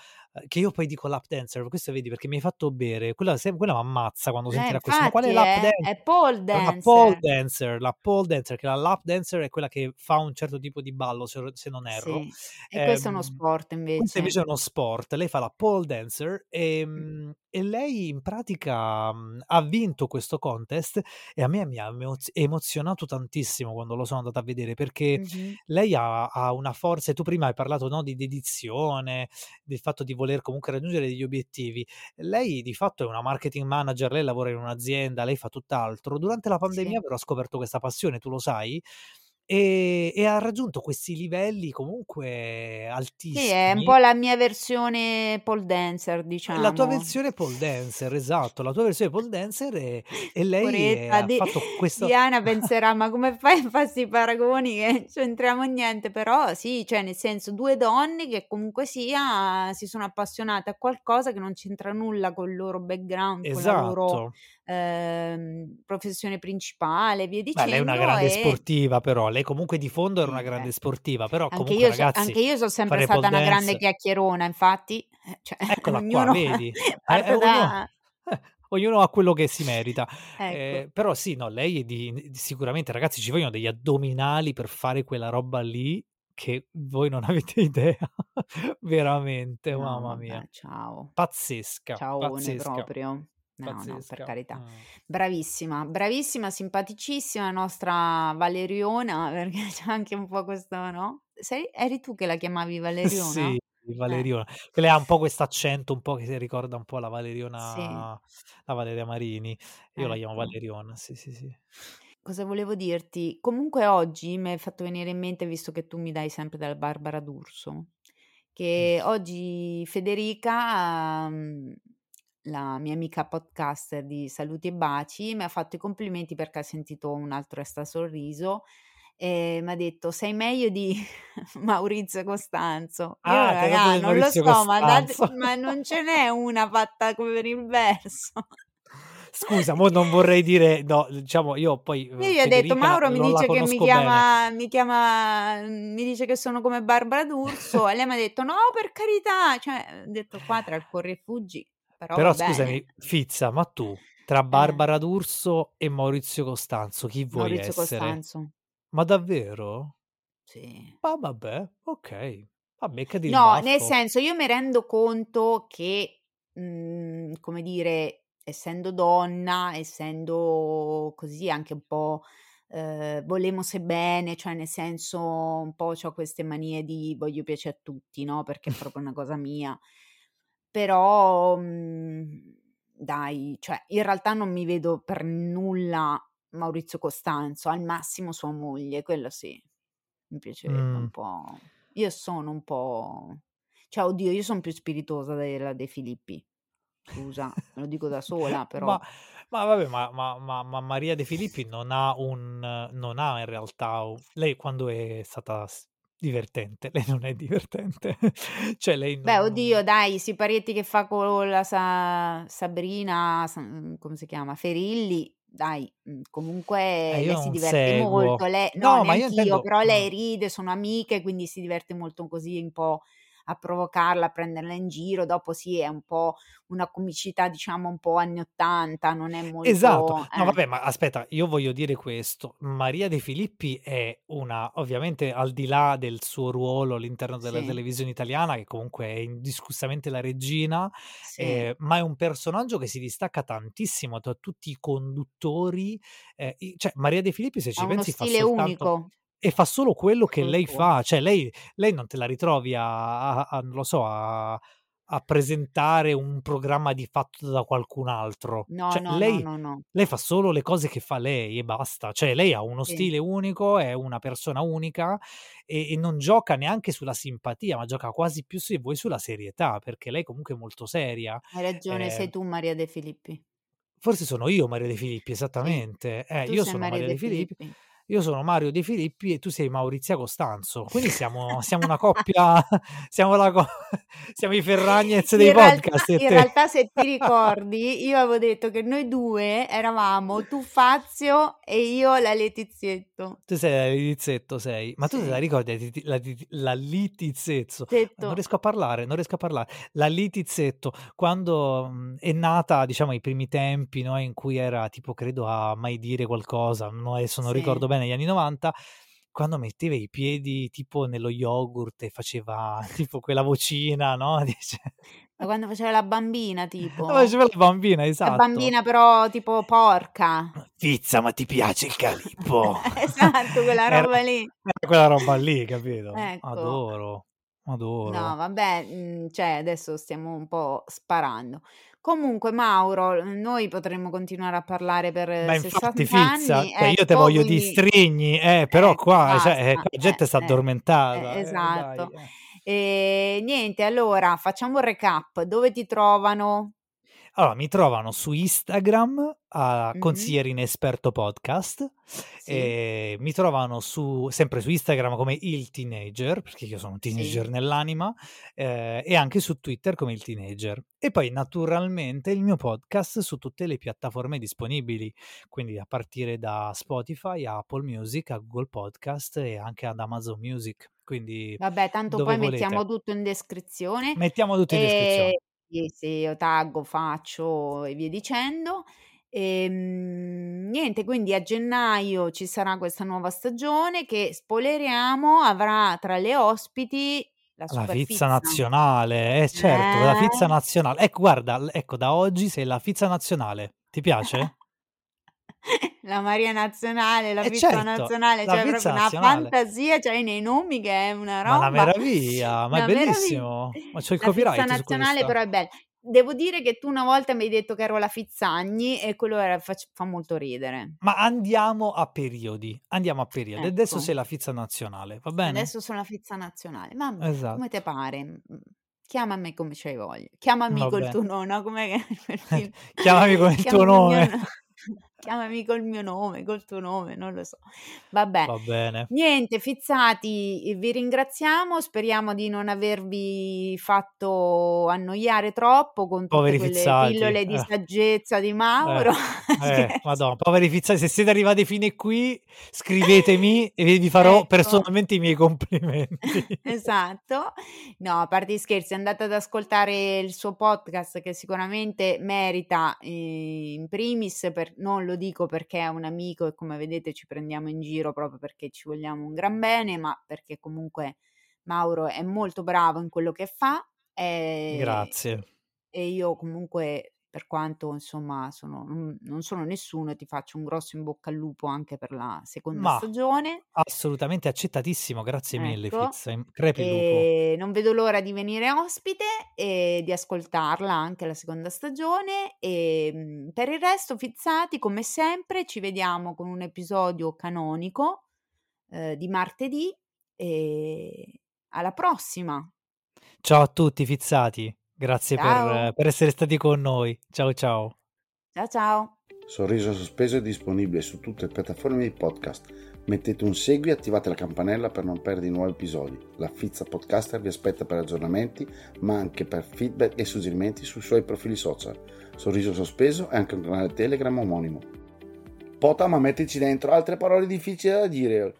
che io poi dico lap dancer, questo vedi perché mi hai fatto bere, quella sem quella m'ammazza quando Eh sentirà questo: "Ma quale infatti lap è dan" è pole la pole dancer. dancer, la pole dancer, che la lap dancer è quella che fa un certo tipo di ballo se se non erro. Sì, e questo è uno Ehm, sport questo invece invece. è uno sport. Lei fa la pole dancer, Mh. ehm, e lei in pratica, mhmm, ha vinto questo contest e a me mi ha emoz emozionato tantissimo quando lo sono andato a vedere, perché Mh-mh. lei ha ha una forza e tu prima hai parlato, no, di dedizione, del fatto di voler comunque raggiungere degli obiettivi. Lei di fatto è una marketing manager, lei lavora in un'azienda, lei fa tutt'altro. Durante la Sì. pandemia però ha scoperto questa passione, tu lo sai, e e ha raggiunto questi livelli comunque Sì, è un po' altissimi. la mia versione pole dancer, È la tua diciamo. versione pole dancer, esatto, la tua versione pole dancer e e lei, Poretta, ha Di fatto questo Diana penserà: "Ma come fai a fa 'sti paragoni che non c'entriamo niente?" Però sì, cioè nel senso 2 donne che comunque sia si sono appassionate a qualcosa che non c'entra nulla col loro background, con la loro, Esatto. Ehm, professione principale via Beh, lei è una dicendo grande e sportiva però, lei comunque di fondo era una grande sportiva, però Anche comunque io ragazzi, anche io so sempre stata una grande chiacchierona, infatti, eh, cioè Eccola qua, ognuno vedi? Eh, eh, parte ognuno da ognuno ha quello che si merita. Ecco. Ehm, però sì, no, lei è di sicuramente ragazzi ci vogliono degli addominali per fare quella roba lì che voi non avete idea. Veramente, No mamma mia. ciao. Pazzesca, pazzesca, proprio. No, no, per carità. Mh. Bravissima, bravissima, simpaticissima la nostra Valeriona, perché c'ha anche un po' questo no, sei eri tu che la chiamavi Valeriona? Sì, Eh. Valeriona. Che lei ha un po' quest'accento un po' che ricorda un po' la Sì. Valeriona la Valeria Marini. Io la chiamo. Valeriona, sì, sì, sì. Cosa volevo dirti? Comunque oggi m'hai fatto venire in mente, visto che tu mi dai sempre della Barbara D'Urso, che oggi Federica, mhmm, la mia amica podcaster di Saluti e Baci, mi ha fatto i complimenti perché ha sentito un altro Extrasorriso e m'ha detto: "Sei meglio di Maurizio Costanzo". Io Ah, ha raga non lo Maurizio so, ma dat Costanzo. ma non ce n'è una fatta come per il verso. Scusa, mo non vorrei dire no, diciamo io poi, Io uhm, gli ho detto: "Mauro mi dice che mi chiama mi chiama mhmm, mi dice che sono come Barbara D'Urso", e lei m'ha detto: "No, per carità", cioè, ho detto qua tra il corri e fuggi, però Però scusami, Fizza, ma tu tra Eh. Barbara D'Urso e Maurizio Costanzo chi vuoi Maurizio essere? Costanzo. Ma davvero? Sì. Ah vabbè. Ah, beccati il No, nel senso, io mi rendo conto che, mhmm, come dire, essendo donna, essendo così anche un po', ehm, volemose bene, cioè nel senso un po' c'ho queste manie di voglio piace a tutti, no, perché è proprio una cosa mia. Però, mhmm, dai, cioè in realtà non mi vedo per nulla Maurizio Costanzo, al massimo sua moglie, quello sì. Mi piacerebbe un Mh. po' io sono un po' cioè oddio, io son più spiritosa della De Filippi. Scusa, me lo dico da sola, però Ma ma vabbè, ma ma ma ma Maria De Filippi non ha un non ha in realtà lei quando è stata divertente, lei non è divertente. Cioè lei Beh, non oddio non dai, i siparietti che fa con la Sa Sabrina, Sa come si chiama, Ferilli, dai, Eh, comunque io lei si diverte molto, seguo. le no, No, ma io intendo però lei ride, sono amiche, quindi si diverte molto così un po' a provocarla, a prenderla in giro. Dopo sì, è un po' una comicità diciamo un po' anni '80, non è Esatto. molto No eh. vabbè, ma aspetta, io voglio dire questo: Maria De Filippi è una ovviamente al di là del suo ruolo all'interno della Sì. televisione italiana, che comunque è indiscussamente la regina, Sì. ehm, ma è un personaggio che si distacca tantissimo da tutti i conduttori, i cioè Maria De Filippi se ci pensi fa soltanto unico. E fa solo quello che lei suo. fa, cioè lei lei non te la ritrovi a a a non lo so, a a presentare un programma di fatto da qualcun altro. No, Cioè no, lei no, no. lei fa solo le cose che fa lei e basta. Cioè lei ha uno Sì. stile unico, è una persona unica e e non gioca neanche sulla simpatia, ma gioca quasi più se vuoi sulla serietà, perché lei comunque è molto seria. Hai ragione, sei Ehm tu Maria De Filippi. Forse sono io Maria De Filippi, Sì, esattamente. Eh, tu io sono Maria Maria De De Filippi Filippi. Io sono Mario De Filippi e tu sei Maurizia Costanzo. Quindi siamo siamo una coppia siamo la co siamo i Ferragnez dei In realtà podcast e in realtà se ti ricordi, io avevo detto che noi 2 eravamo tu Fazio e io la Letizzetto. Tu sei la Littizzetto sei. Ma tu te la Sì. ricordi la la la Littizzetto? Non riesco a parlare, non riesco a parla la Littizzetto, quando, mhmm, è nata diciamo ai primi tempi, no, in cui era tipo credo a Mai dire qualcosa, no, adesso non ricordo Sì. bene, negli anni '90, quando metteva i piedi tipo nello yogurt e faceva tipo quella vocina, no, dice Ma quando faceva la bambina tipo? Faceva la bambina, La esatto. bambina però tipo porca. "Fizza, ma ti piace il Calippo?" Esatto, quella Era roba lì. era quella roba lì, capito? Ecco. Adoro, No, adoro. vabbè, mhmm, cioè adesso stiamo un po' sparando. Comunque Mauro, noi potremmo continuare a parlare Ma per infatti 60 Fizza, anni, cioè io te ecco, voglio quindi distrigni, eh, però ecco qua cioè, eh, basta, qua la eh, gente sta eh, eh, addormentata, eh, dai, esatto. eh. Ehm, niente, allora facciamo un recap: dove ti trovano? Allora, mi trovano su Instagram a. Consigliere Inesperto Podcast, Sì. ehm, mi trovano su sempre su Instagram come Il Teenager, perché io sono un Sì. teenager nell'anima, ehm, e anche su Twitter come Il Teenager. E poi naturalmente il mio podcast su tutte le piattaforme disponibili, quindi a partire da Spotify, a Apple Music, a Google Podcast e anche ad Amazon Music, quindi Vabbè, tanto poi volete. mettiamo tutto in descrizione, Mettiamo tutto in ehm, descrizione. Sì, sì, io taggo, faccio e via dicendo. Ehm, niente, quindi a gennaio ci sarà questa nuova stagione che, spoileriamo, avrà tra le ospiti la La Fizza nazionale, eh certo, la Fizza Eh. nazionale. Ecco guarda, l ecco da oggi sei la Fizza nazionale. Ti piace? La Maria Nazionale, la Eh Fizza certo, Nazionale, la cioè Fizza proprio una nazionale. fantasia c'hai nei nomi che è una Ma 'na roba meraviglia, ma è una meravigl bellissimo. Ma c'ho il la copyright su Nazionale questa. però è bella. Devo dire che tu una volta mi hai detto che ero la Fizzagni e quello era fac fa molto ridere. Ma andiamo a periodi, andiamo a periodi. Adesso Ecco. sei la Fizza nazionale, va bene? Adesso sono la Fizza Nazionale. Vabbè, come te Esatto. pare. Chiamami come c'hai voglia. Chiamami Va col bene. tuo no no, film? Chiamami con il tuo Chiamami mio nome. Chiamami col mio nome, col tuo nome, non lo so. Vabbè. Va bene. Niente, fizzati, vi ringraziamo, speriamo di non avervi fatto annoiare troppo con tutte Poveri quelle fizzati. pillole di Eh. saggezza di Mauro. Eh, Scherzo. madonna, poveri fizzati, se siete arrivati fino qui, scrivetemi e vi vi farò Ecco. personalmente i miei complimenti. Esatto. No, a parte gli scherzi, andate ad ascoltare il suo podcast che sicuramente merita, eh, in primis, per- non lo dico perché è un amico e come vedete ci prendiamo in giro proprio perché ci vogliamo un gran bene, ma perché comunque Mauro è molto bravo in quello che fa e, Grazie. e io comunque per quanto insomma sono, non sono nessuno, ti faccio un grosso in bocca al lupo anche per la seconda Ma stagione. assolutamente accettatissimo, grazie mille Ecco, Fizza, in- crepi il lupo. non vedo l'ora di venire ospite e di ascoltarla anche la seconda stagione. E mm, per il resto, fizzati come sempre, ci vediamo con un episodio canonico eh, di martedì. E alla prossima! Ciao a tutti fizzati, grazie per, Ciao! per essere stati con noi. Ciao ciao. Ciao ciao! Sorriso Sospeso è disponibile su tutte le piattaforme di podcast. Mettete un segui e attivate la campanella per non perdere nuovi episodi. La Fizza Podcaster vi aspetta per aggiornamenti, ma anche per feedback e suggerimenti sui suoi profili social. Sorriso Sospeso è anche un canale Telegram omonimo. Pota, ma mettici dentro altre parole difficili da dire.